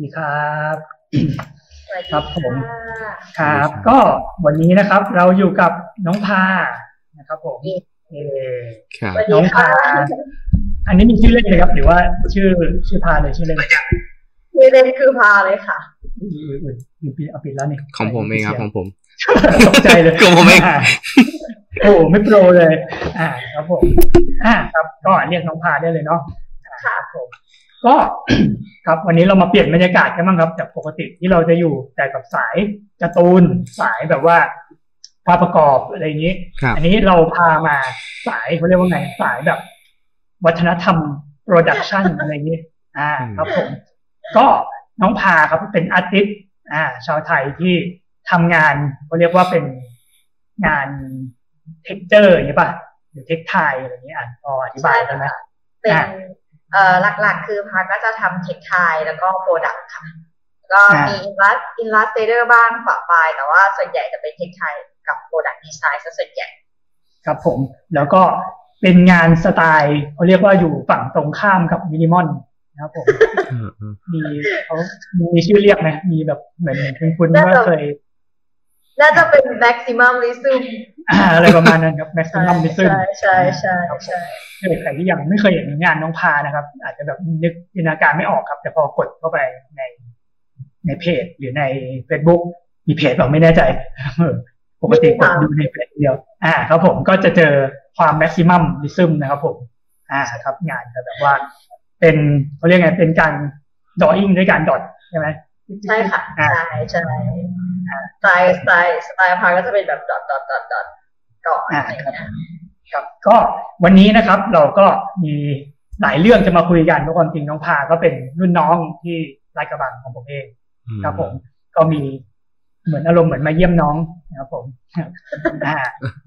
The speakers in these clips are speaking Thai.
ดีครับสวัสดีครับผมค่ะครับ ก็วันนี้นะครับ เราอยู่กับน้องพานะครับผมเออครับสวัสน้ดีองค่ะพาอันนี้มีชื่อเล่นไหมครับ หรือว่าชื่อชื่อพาเลยชื่อเล่นชื่อเล่นคือพาเลยค่ะอุ้ยอุ้ยอุ้ยอุ้ยปิดเอาปิดแล้วนี่ของผมเองครับของผมตกใจเลยของผมเองาโอ้ไม่โปรเลย อ่า ครับผมอ่า ครับก็เรียกน้องพาได้เลยเนาะอ่าค่ะรับผม ก็ครับวันนี้เรามาเปลี่ยนบรรยากาศกันบ้างครับ จากปกติที่เราจะอยู่แต่กับสายการ์ตูนสายแบบว่าภาพประกอบอะไรอย่างนี้ครับอันนี้เราพามาสายเขาเรียกว่าไงสายแบบ วัฒนธรรม production อะไรอย่างนี้ อ่า ครับผม ก็น้องพาครับเป็น artist อ่า ชาวไทยที่ทำงานเขาเรียกว่าเป็นงานtexture อย่างนี้ป่ะหรือ textile อะไรอย่างนี้อ่านพออธิบายได้ไหมเป็นอะเอ่อ หลักๆ คือพาก็จะทำ textile แล้วก็ product ค่ะ ก็อะมีอินลัสอินลัสเตอร์บ้างปะปาย แต่ว่าส่วนใหญ่จะเป็น textile กับ product design ซะส่วนใหญ่ ครับผม แล้วก็เป็นงานสไตล์เขาเรียกว่าอยู่ฝั่งตรงข้ามกับมินิมอลนะครับผมอืมอืมมีเขามีชื่อเรียกไหมมีแบบเหมือนคุณคุณน่าว่าจะเคย น่าจะเป็น maximalism อ่าอะไรประมาณนั้นครับ maximum ใช่ mism ใช่ใช่ใช่ถ้าเกิดใครที่ยังไม่เคยเห็นงานน้องพานะครับ อาจจะแบบนึกจินตนาการไม่ออกครับ แต่พอกดเข้าไปในในเพจหรือใน Facebook มีเพจแบบไม่แน่ใจเออปกติกดดูในเพจเดียว อ่า ครับผมก็จะเจอความ maximum mism นะครับผม อ่าครับ งานจะแบบว่า เป็นเขาเรียกไงเป็นการ drawing ด้วยการดอทใช่ไหมใช่ค่ะอ่าใช่ใช่ สไตล์สไตล์สไตล์พาก็จะเป็นแบบดอทดอทดอทดอทก่อนอะไรอย่างเงี้ยครับก็วันนี้นะครับเราก็มีหลายเรื่องจะมาคุยกันเพราะความจริงน้องพาก็เป็นรุ่นน้องที่ลาดกระบังของผมเองครับผมก็มีเหมือนอารมณ์เหมือนมาเยี่ยมน้องนะครับผมอ่า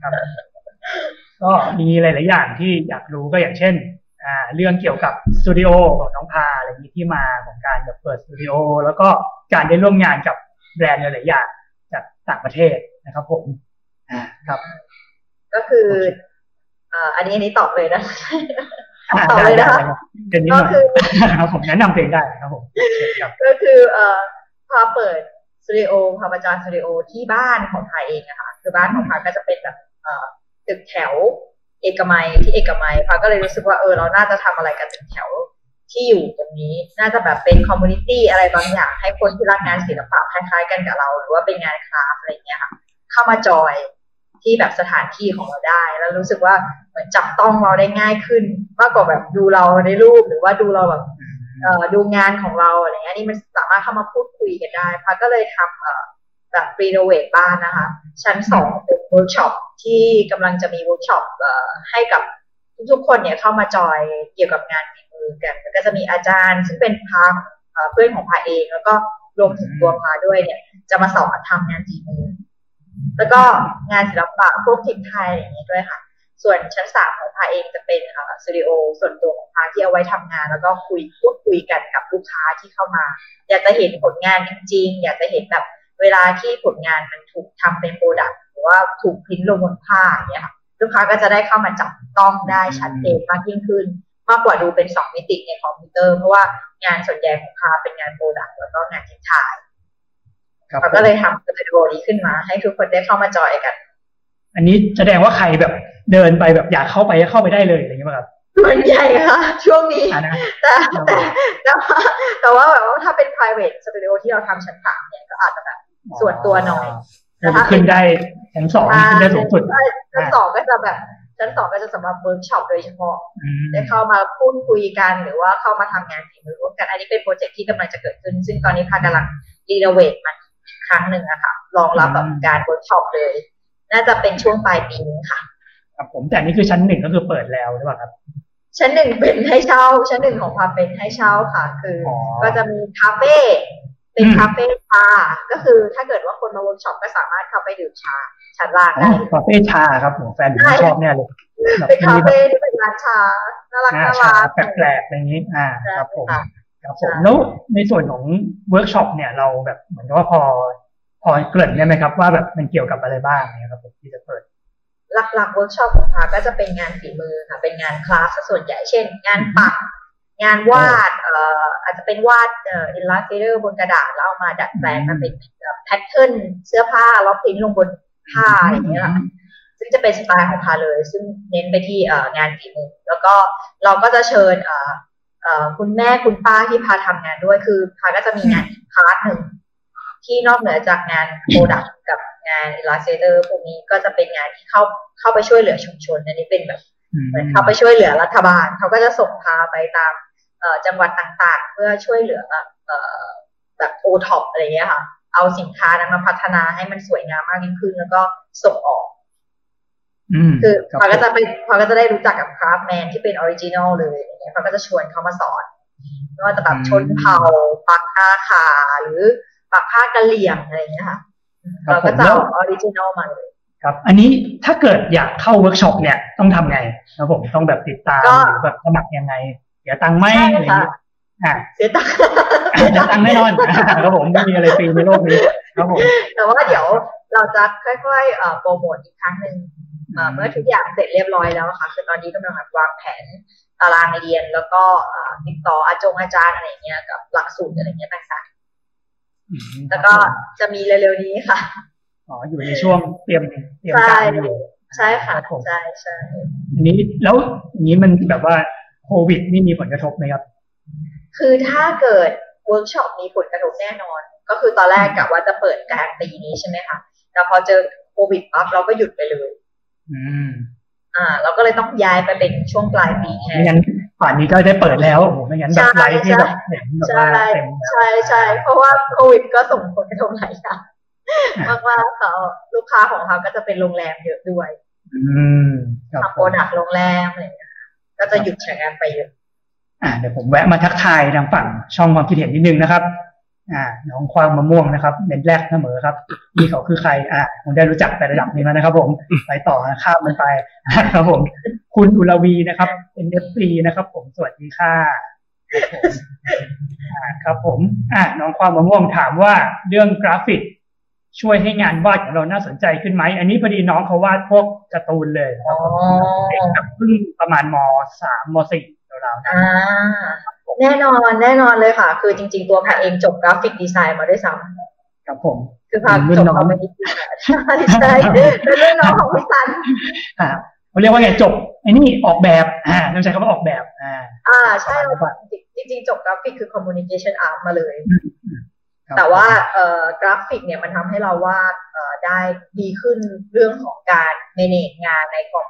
ครับก็มีหลาย ๆ อย่างที่อยากรู้ก็อย่างเช่นอ่าเรื่องเกี่ยวกับสตูดิโอของน้องพาอะไรอย่างนี้ที่มาของการแบบเปิดสตูดิโอแล้วก็การได้ร่วมงานกับ แบรนด์หลายๆอย่างจากต่างประเทศนะครับผมอ่าครับ ก็คืออ่าอันนี้อันนี้ตอบเลยนะอ่าต่อได้เลยได้นะคะครับเป็นนิดหน่อยก็คือครับผมแนะนำตัวเองได้ครับผมครับก็คือเอ่อพาเปิดสตูดิโอพาประจานสตูดิโอที่บ้านของพาเองนะคะคือบ้านของพาก็จะเป็นแบบเอ่อตึกแถวเอกมัยที่เอกมัยพาก็เลยรู้สึกว่าเออเราน่าจะทำอะไรกับตึกแถว ที่อยู่ตรงนี้ น่าจะแบบเป็น community อะไรบางอย่าง ให้คนที่รักงานศิลปะคล้ายๆกันกับเรา หรือว่าเป็นงาน craft อะไรเงี้ยค่ะ เข้ามาจอยที่แบบสถานที่ของเราได้ แล้วรู้สึกว่าเหมือนจับต้องเราได้ง่ายขึ้น มากกว่าแบบดูเราในรูปหรือว่าดูเราแบบเอ่อดูงานของเราอะไรเงี้ยนี่มันสามารถเข้ามาพูดคุยกันได้พาก็เลยทำเอ่อแบบ renovate บ้านนะคะ ชั้นสองเป็นเวิร์กช็อปที่กำลังจะมีเวิร์กช็อปเอ่อให้กับทุกๆคนเนี่ยเข้ามาจอยเกี่ยวกับงานฝี มือกันแล้วก็จะมีอาจารย์ ซึ่งเป็นพาเอ่อเพื่อนของพาเอง แล้วก็รวมถึงตัวพาด้วยเนี่ย จะมาสอนทำงานฝีมือ แล้วก็งานศิลปะพวก textile อย่างนี้ด้วยค่ะ ส่วนชั้นสามของพาเองจะเป็นสตูดิโอส่วนตัวของพาที่เอาไว้ทำงาน แล้วก็คุยพูดคุยกันกับลูกค้าที่เข้ามา อยากจะเห็นผลงานจริงๆ อยากจะเห็นแบบเวลาที่ผลงานมันถูกทำเป็น product หรือว่าถูกพิมพ์ลงบนผ้าอย่างเงี้ยค่ะลูกค้าก็จะได้เข้ามาจับต้องได้ชัดเจนมากยิ่งขึ้น มากกว่าดูเป็นสองมิติในคอมพิวเตอร์ เพราะว่างานส่วนใหญ่ของพาเป็นงาน product แล้วก็งานทิถ่ายครับเราก็เลยทำสตูดิโอนี้ขึ้นมา ให้ทุกคนได้เข้ามาจอยกัน อันนี้แสดงว่าใครแบบเดินไปแบบอยากเข้าไปก็เข้าไปได้เลยอย่างเงี้ยป่ะครับส่วนใหญ่ค่ะ ช่วงนี้อ่านะแต่แต่แต่ว่าแต่ว่าแบบว่าถ้าเป็น private studio ที่เราทำชั้นสามเนี่ยก็อาจจะแบบส่วนตัวหน่อยแต่ถ้าขึ้นได้ชั้นสองขึ้นได้สูงสุดใช่ชั้นสองก็จะแบบ ชั้นสองก็จะสำหรับเวิร์กช็อปโดยเฉพาะอืมได้เข้ามาพูดคุยกันหรือว่าเข้ามาทำงานฝีมือร่วมกัน อันนี้เป็นโปรเจกต์ที่กำลังจะเกิดขึ้น ซึ่งตอนนี้พากำลัง renovate มันอีกครั้งหนึ่งอะค่ะรองรับแบบการเวิร์กช็อปเลย น่าจะเป็นช่วงปลายปีนี้ค่ะครับผมแต่อันนี่คือชั้นหนึ่งก็คือเปิดแล้วหรือเปล่าครับ ชั้นหนึ่งเป็นให้เช่า ชั้นหนึ่งของพาเป็นให้เช่าค่ะ คือออก็จะมีคาเฟ่เป็นอืมคาเฟ่ชาก็คือถ้าเกิดว่าคนมาเวิร์กช็อปก็สามารถเข้าไปดื่มชา ชั้นล่างอ๋อได้คาเฟ่ชาครับผมแฟนผมใช่ชอบแน่เลยแบบเป็นคามีแบบเฟ่ที่เป็นร้านชาน่ารักอ่าน่าชารักแปลกๆอะไรอย่างนี้ อ่า ครับผมค่ะครับผมใช่แล้วในส่วนของเวิร์กช็อปเนี่ยเราแบบเหมือนกับว่าพอ พอเกริ่นได้ไหมครับ ว่าแบบมันเกี่ยวกับอะไรบ้างเนี่ยครับผมที่จะเปิดหลักๆเวิร์กช็อปของพาก็จะเป็นงานฝีมือค่ะเป็นงาน craft ซะส่วนใหญ่เช่น งานปักงานวาดเอ่ออาจจะเป็นวาดเอ่อ illustrator บนกระดาษแล้วเอามาดัดแปลงมาเป็น pattern เสื้อผ้าแล้วพิมพ์ลงบน ผ้าอะไรอย่างเงี้ยซึ่งจะเป็นสไตล์ของพาเลย ซึ่งเน้นไปที่เอ่องานฝีมือแล้วก็เราก็จะเชิญเอ่อเอ่อคุณแม่คุณป้าที่พาทำงานด้วยคือพาก็จะมีงานpart หนึ่งที่นอกเหนือจากงาน product กับงาน illustrate พวกนี้ก็จะเป็นงานที่เข้าเข้าไปช่วยเหลือชุมชนอันนี้เป็นแบบเหมือนเข้าไปช่วยเหลือรัฐบาล เขาก็จะส่งพาไปตามจังหวัดต่างๆ เพื่อช่วยเหลือแบบโอท็อปอะไรเงี้ยค่ะ เอาสินค้านั้นมาพัฒนาให้มันสวยงามมากยิ่งขึ้น แล้วก็ส่งออกคือพอก็จะไปพอก็จะได้รู้จักกับ craftsman ที่เป็น original เลยอย่างเงี้ยพอก็จะชวนเขามาสอนไม่ว่าจะแบบชนเผ่าปักอาข่าหรือปักผ้ากะเหลี่ยงอะไรเงี้ยค่ะเราก็จะเอา original มาเลยครับ อันนี้ถ้าเกิดอยากเข้าเวิร์กช็อปเนี่ยต้องทำไงครับผมต้องแบบติดตามหรือแบบสมัครยังไงเสียตังค์ไหมอะไรอย่างเงี้ยเสียตังค์เสีย ตังค์แน่นอนครับผมไม่มีอะไรฟรีในโลกนี้ครับผมแต่ว่าเดี๋ยวเราจะค่อยๆโปรโมทอีกครั้งหนึ่งเมื่อทุกอย่างเสร็จเรียบร้อยแล้วค่ะคือตอนนี้กำลังวางแผนตารางเรียนแล้วก็ติดต่ออาจงอาจารย์อะไรเงี้ยกับหลักสูตรอะไรเงี้ยต่างๆแล้วก็จะมีเร็วๆนี้ค่ะอ๋ออยู่ในช่วงเตรียมเตรียมการอยู่ใช่ค่ะใช่ใช่อันนี้แล้วอย่างนี้มันแบบว่าโควิดนี่มีผลกระทบไหมครับ คือถ้าเกิด เวิร์กช็อปมีผลกระทบแน่นอน ก็คือตอนแรกกะว่าจะเปิดกลางปีนี้ใช่ไหมคะแต่พอเจอโควิดปั๊บเราก็หยุดไปเลย อืม อ่า เราก็เลยต้องย้ายไปเป็นช่วงปลายปีแทนไม่งั้นป่านนี้ก็ได้เปิดแล้วโอ้โหไม่งั้นแบบไลฟ์ที่แบบเห็นแบบว่าเต็มใช่ใช่เพราะว่าโควิดก็ส่งผลกระทบหลายอย่างมากว่าเขาลูกค้าของเขาก็จะเป็นโรงแรมเยอะด้วยทำ product โรงแรมอะไรอย่างเงี้ยก็จะหยุดใช้งานไปเยอะ อ่าเดี๋ยวผมแวะมาทักทายทางฝั่งช่องความคิดเห็นนิดนึงนะครับ อ่าน้องควางมะม่วงนะครับเน้นแรกเสมอครับนี่เขาคือใคร อ่าผมได้รู้จักแต่ระดับนี้มานะครับ ผมไปต่อข้ามมันไปครับผม คุณอุลวีนะครับเป็นเอฟซีนะครับ ผมสวัสดีค่ะครับผมอ่าน้องความมะม่วงถามว่าเรื่องกราฟิกช่วยให้งานวาดของเราน่าสนใจขึ้นไหม อันนี้พอดีน้องเขาวาดพวกการ์ตูนเลยครับเด็กแบบเพิ่งประมาณมสามมสี่ เราๆนะแน่นอนแน่นอนเลยค่ะ คือจริง ๆ ตัวพาเองจบ graphic design มาด้วยซ้ำครับผมคือพาจบมาเป็นดีไซน์ใช่ใช่เป็นรุ่นน้องของพี่ซันอ่าเขาเรียกว่าไงจบไอ้นี่ออกแบบอ่าต้องใช้คำว่าออกแบบอ่าอ่าใช่จริงๆจบกราฟิกคือ communication art มาเลย แต่ว่ากราฟิกเนี่ยมันทำให้เราวาดได้ดีขึ้นเรื่องของการ manage งานในคอม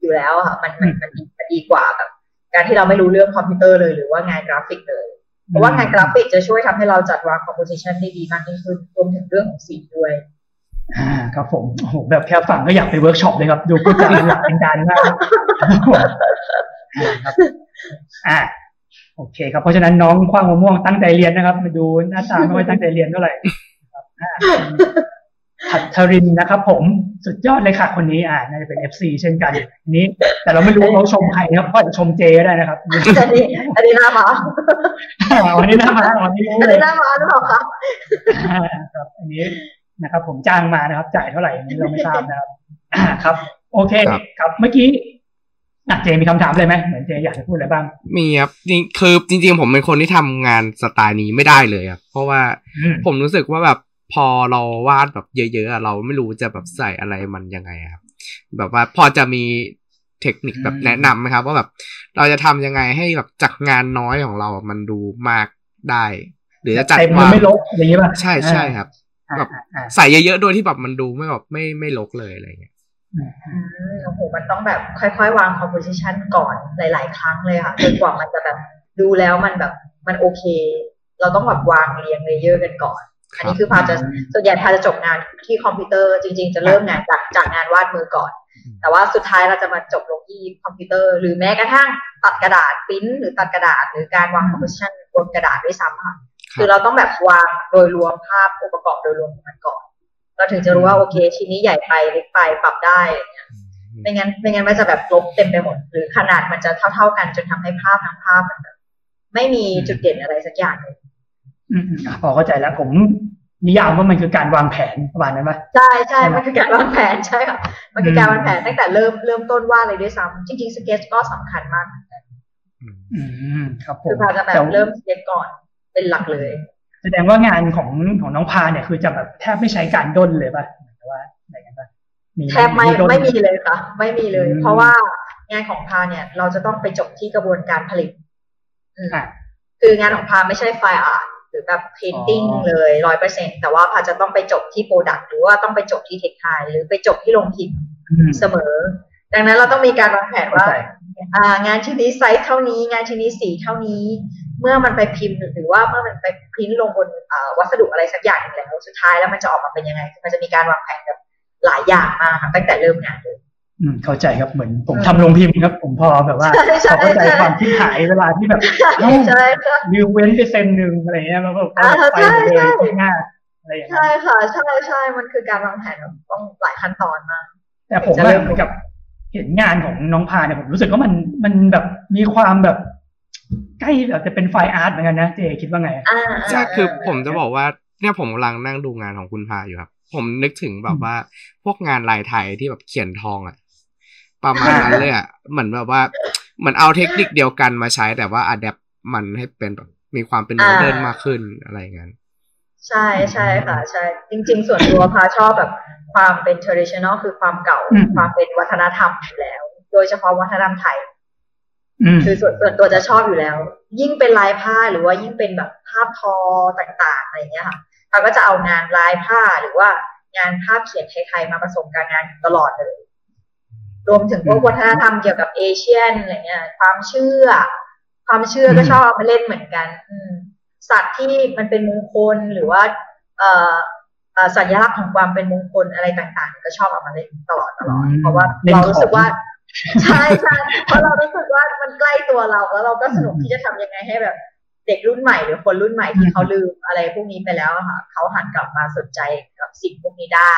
อยู่แล้วค่ะมันมันมันดีกว่าแบบ การที่เราไม่รู้เรื่องคอมพิวเตอร์เลยหรือว่างานกราฟิกเลย เพราะว่างานกราฟิกจะช่วยทำให้เราจัดวาง composition ได้ดีมากยิ่งขึ้นรวมถึงเรื่องของสีด้วยอ่าครับผมโอ้โหแบบแค่ฟังก็อยากไปเวิร์กช็อปเลยครับ ดูผู้จัดหลักเป็นการมากครับอ่าโอเคครับ เพราะฉะนั้นน้องคว้างมะม่วงตั้งใจเรียนนะครับ มาดูหน้าตาไม่ค่อยตั้งใจเรียนเท่าไหร่ หัทรินนะครับผมสุดยอดเลยค่ะ คนนี้อ่าน่าจะเป็น FC เช่นกันนี้ แต่เราไม่รู้เขาชมใครนะครับก็จะชมเจก็ได้นะครับ อันนี้อันนี้หน้าม้าวันนี้หน้าม้าวันนี้อันนี้หน้าม้าหรือเปล่าครับครับ อันนี้นะครับ ผมจ้างมานะครับ จ่ายเท่าไหร่อันนี้เราไม่ทราบนะครับครับ โอเค ครับเมื่อกี้อะเจมีคำถามเลยไหมเหมือนเจอยากจะพูดอะไรบ้าง มีครับจริงคือจริง ๆ ผมเป็นคนที่ทำงานสไตล์นี้ไม่ได้เลยครับเพราะว่าผมรู้สึกว่าแบบ พอเราวาดแบบเยอะๆเราไม่รู้จะแบบใส่อะไรมันยังไงครับแบบว่าพอจะมีเทคนิคแบบแนะนำไหมครับ ว่าแบบเราจะทำยังไงให้แบบจากงานน้อยของเรามันดูมากได้ หรือจะจัดวางไม่ลกอย่างนี้ป่ะใช่ใช่ครับแบบใส่เยอะๆโดยที่แบบมันดูไม่แบบไม่ไม่ลกเลยอะไรเงี้ยโอ้โหมันต้องแบบค่อยๆ วางคอมโพสิชันก่อนหลาย ๆ ครั้งเลยค่ะจนกว่ามันจะแบบดูแล้วมันแบบมันโอเค เราต้องแบบวางเรียง layer กันก่อน อันนี้คือพาจะส่วนใหญ่พาจะจบงานที่คอมพิวเตอร์จริง ๆ จะเริ่มงานจากจากงานวาดมือก่อน แต่ว่าสุดท้ายเราจะมาจบลงที่คอมพิวเตอร์ หรือแม้กระทั่งตัดกระดาษปิ้นหรือตัดกระดาษ หรือการวาง composition บนกระดาษด้วยซ้ำค่ะคือเราต้องแบบวางโดยรวมภาพองค์ประกอบโดยรวมของมันก่อน เราถึงจะรู้ว่าโอเค ชิ้นนี้ใหญ่ไปเล็กไปปรับได้ไม่งั้นไม่งั้นมันจะแบบลบเต็มไปหมด หรือขนาดมันจะเท่า ๆกันจนทำให้ภาพทั้งภาพมันแบบไม่มีจุดเด่นอะไรสักอย่างเลย อืมพอเข้าใจแล้วผมนิยามว่ามันคือการวางแผนประมาณนั้นไหมใช่ใช่มันคือการวางแผนใช่ค่ะมันคือการวางแผนตั้งแต่เริ่มเริ่มต้นว่าเลยด้วยซ้ำจริงๆสเก็ตก็สำคัญมากอืมครับผมคือพาจะแบบเริ่มเซ็ตก่อนเป็นหลักเลย แสดงว่างานของของน้องพาเนี่ยคือจะแบบแทบไม่ใช้การด้นเลยป่ะหมายถึงว่าอะไรกันป่ะแทบไม่ไม่มีเลยค่ะ ไม่มีเลย เพราะว่างานของพาเนี่ย เราจะต้องไปจบที่กระบวนการผลิตคืองานของพาไม่ใช่ fine art ห รือแบบ painting เลยร้อยเปอร์เซ็นต์แต่ว่าพาจะต้องไปจบที่ product หรือว่าต้องไปจบที่ textile หรือไปจบที่โรงพิมพ์เสมอ ดังนั้นเราต้องมีการวางแผนว่าอ่า งานชิ้นนี้ไซส์เท่านี้ งานชิ้นนี้สีเท่านี้ เมื่อมันไปพิมพ์หรือว่าเมื่อมันไปพิมพ์ลงบนวัสดุอะไรสักอย่างแล้วสุดท้ายแล้วมันจะออกมาเป็นยังไงมันจะมีการวางแผนแบบหลายอย่างมากตั้งแต่เริ่มงานเลย อืมเข้าใจครับเหมือนผมทำลงพิมพ์ครับ ผมพอแบบว่าพอเข้าใจความที่หายเวลาที่แบบใช่ค่ะวิวเว้นไปเซนหนึ่งอะไรเงี้ยแล้วก็ไปเลยง่ายอะไรอย่างเงี้ยใช่ค่ะใช่ใช่มันคือการวางแผนต้องหลายขั้นตอนมากแต่ผมว่าเหมือนกับเห็นงานของน้องพาเนี่ยผมรู้สึกว่ามันมันแบบมีความแบบใกล้แบบจะเป็น fine art เหมือนกันนะเจคิดว่าไงใช่คือผมจะบอกว่าเนี่ยผมกำลังนั่งดูงานของคุณพาอยู่ครับ ผมนึกถึงแบบว่าพวกงานลายไทยที่แบบเขียนทองอะ ประมาณนั้นเลยอะเหมือนแบบว่าเหมือนเอาเทคนิคเดียวกันมาใช้แต่ว่า adapt มันให้เป็นแบบมีความเป็น modern มากขึ้นอะไรเงี้ยใช่ใช่ค่ะ ใช่ จริง ๆ ส่วนตัวพาชอบแบบความเป็น traditional คือความเก่าความเป็นวัฒนธรรมอยู่แล้ว โดยเฉพาะวัฒนธรรมไทยคือส่วนส่วนตัวจะชอบอยู่แล้ว ยิ่งเป็นลายผ้าหรือว่ายิ่งเป็นแบบภาพทอต่างๆอะไรเงี้ยค่ะเราก็จะเอางานลายผ้าหรือว่างานภาพเขียนไทยๆมาผสมกับงานตลอดเลย รวมถึงพวกวัฒนธรรมเกี่ยวกับเอเชียนอะไรเงี้ยความเชื่อ ความเชื่อก็ชอบมาเล่นเหมือนกันอืสัตว์ที่มันเป็นมงคลหรือว่าเอ่อสัญลักษณ์ของความเป็นมงคลอะไรต่างๆ ก็ชอบเอามาเล่นตลอดตลอดเพราะว่าเรารู้สึกว่าใช่ใช่เพราะเรารู้สึกว่ามันใกล้ตัวเราแล้วเราก็สนุกที่จะทำยังไงให้แบบ เด็กรุ่นใหม่หรือคนรุ่นใหม่ที่เขาลืมอะไรพวกนี้ไปแล้วค่ะเขาหันกลับมาสนใจกับสิ่งพวกนี้ได้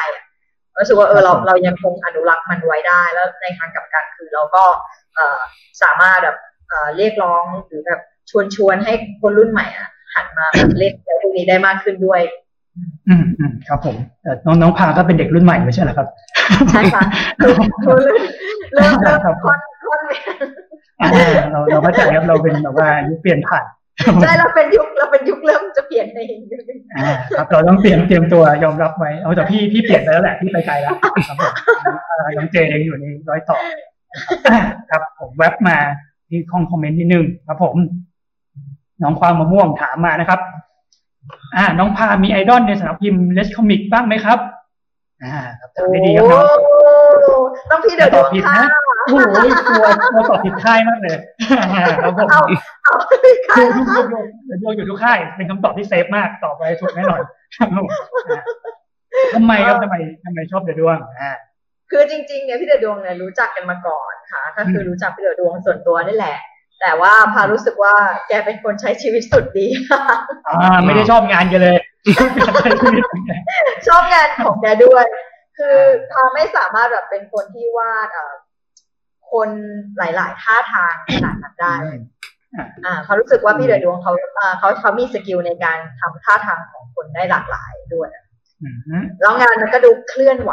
รู้สึกว่าเออเราเรายังคงอนุรักษ์มันไว้ได้ แล้วในทางกลับกันคือเราก็สามารถแบบเรียกร้องหรือแบบชวนชวนให้คนรุ่นใหม่อะหันมาเล่นอะไรพวกนี้ได้มากขึ้นด้วย อืมอืมครับผมแต่น้องน้องพาก็เป็นเด็กรุ่นใหม่ไม่ใช่เหรอครับใช่ค่ะเริ่มเริ่มเริ่มค่อนค่อนเราเราเข้าใจครับเราเป็นแบบว่ายุคเปลี่ยนผ่าน ใช่เราเป็นยุคเราเป็นยุคเริ่มจะเปลี่ยนเองครับเราต้องเตรียมเตรียมตัวยอมรับไว้เอาแต่พี่พี่เปลี่ยนไปแล้วแหละพี่ไปไกลแล้วครับผมน้องเจยังอยู่ในร้อยต่อครับ ผมแว็บมาที่ข้องคอมเมนต์นิดนึงครับผม น้องความมะม่วงถามมานะครับ อ่า น้องพามีไอดอลในสำนักพิมพ์เลสคอมิกบ้างไหมครับ อ่าครับไม่ดีครับน้องต้องพี่เดือดผิดนะโอ้โหกลัวกลัวตอบผิดค่ายมากเลยครับผมดูดูดูดูอยู่ทุกค่ายเป็นคำตอบที่เซฟมากตอบไปถูกแน่นอนทำไมครับทำไมทำไมชอบเดือดดวงอ่าคือจริงๆเนี่ยพี่เดือดดวงเนี่ยรู้จักกันมาก่อนค่ะก็คือรู้จักพี่เดือดดวงส่วนตัวนี่แหละ แต่ว่าพารู้สึกว่าแกเป็นคนใช้ชีวิตสุดดีอ่าไม่ได้ชอบงานกันเลย ชอบงานของแกด้วย คือพาไม่สามารถแบบเป็นคนที่วาดคนหลาย ๆ ท่าทางขนาดนั้นได้อ่าเขารู้สึกว่าพี่เดือดดวงเขาเขาเขามีสกิลในการทำท่าทางของคนได้หลากหลายด้วยแล้วงานมันก็ดูเคลื่อนไหว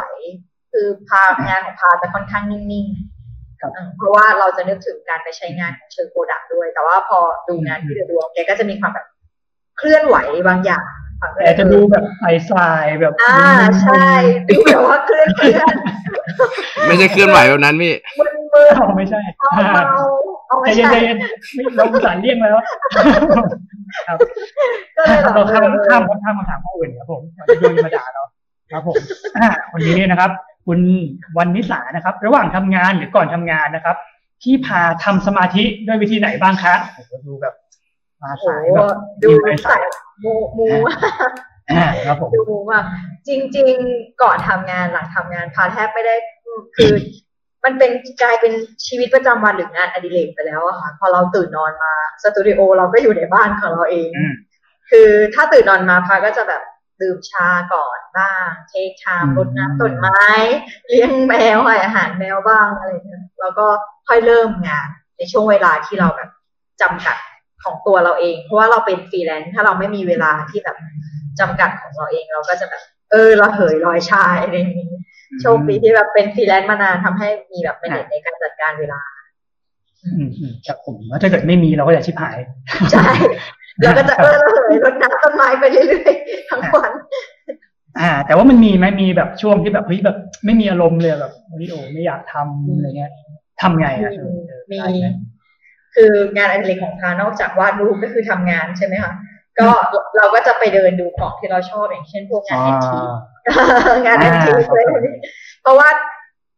คือพางานของพาจะค่อนข้างนิ่งๆเพราะว่าเราจะนึกถึงการไปใช้งานของเชิงโปรดักต์ด้วย แต่ว่าพอดูงานพี่เดือดดวงแกก็จะมีความแบบเคลื่อนไหวบางอย่าง แต่จะดูแบบใสๆแบบ อ่าใช่ดูแบบว่าเคลื่อนเคลื่อนไม่ใช่เคลื่อนไหวแบบนั้นพี่มือไม่ใช่เอาไม่ใช่เราสารเลี่ยงแล้วครับเราข้ามข้ามข้ามมาถามข้ออื่นครับผมโยนมาด่าเราครับผมอ่าคนนี้นะครับ คุณวันนิสานะครับ ระหว่างทำงานหรือก่อนทำงานนะครับ ที่พาทำสมาธิด้วยวิธีไหนบ้างคะดูแบบ มาสายแบบดูสายมูมูครับผมดูว่าจริง ๆ ก่อนทำงานหลังทำงานพาแทบไม่ได้คือ มันเป็นกลายเป็นชีวิตประจำวันหรืองานอดิเรกไปแล้วอะค่ะ พอเราตื่นนอนมาสตูดิโอเราก็อยู่ในบ้านของเราเอง คือถ้าตื่นนอนมาพาก็จะแบบดื่มชาก่อนบ้าง เทชา มารดน้ำต้นไม้ เลี้ยงแมวให้อาหารแมวบ้างอะไรเงี้ยแล้วก็ค่อยเริ่มงานในช่วงเวลาที่เราแบบจำกัด ของตัวเราเอง เพราะว่าเราเป็นฟรีแลนซ์ถ้าเราไม่มีเวลาที่แบบจำกัดของเราเองเราก็จะแบบ เอ้อระเหยลอยชายอะไรอย่างนี้โชคดีที่แบบเป็นฟรีแลนซ์มานานทำให้มีแบบเป็นในการจัดการเวลาอืมอืมครับผมว่าถ้าเกิดไม่มีเราก็จะชิบหาย ใช่เราก็จะเออเราเหยรดน้ำต้นไม้ไปเรื่อยๆทั้งวันอ่า แต่ว่ามันมีไหมมีแบบช่วงที่แบบเฮ้ยแบบ ไม่มีอารมณ์เลยแบบเฮ้ยโอ้ไม่อยากทำอะไรเงี้ยทำไงอะมี คืองานอดิเรกของพานอกจากวาดรูปก็คือทำงานใช่ไหมคะก็เราก็จะไปเดินดูของที่เราชอบอย่างเช่นพวกงานอ่าแอนทีงานแอนทีอ่าเลยเพราะว่า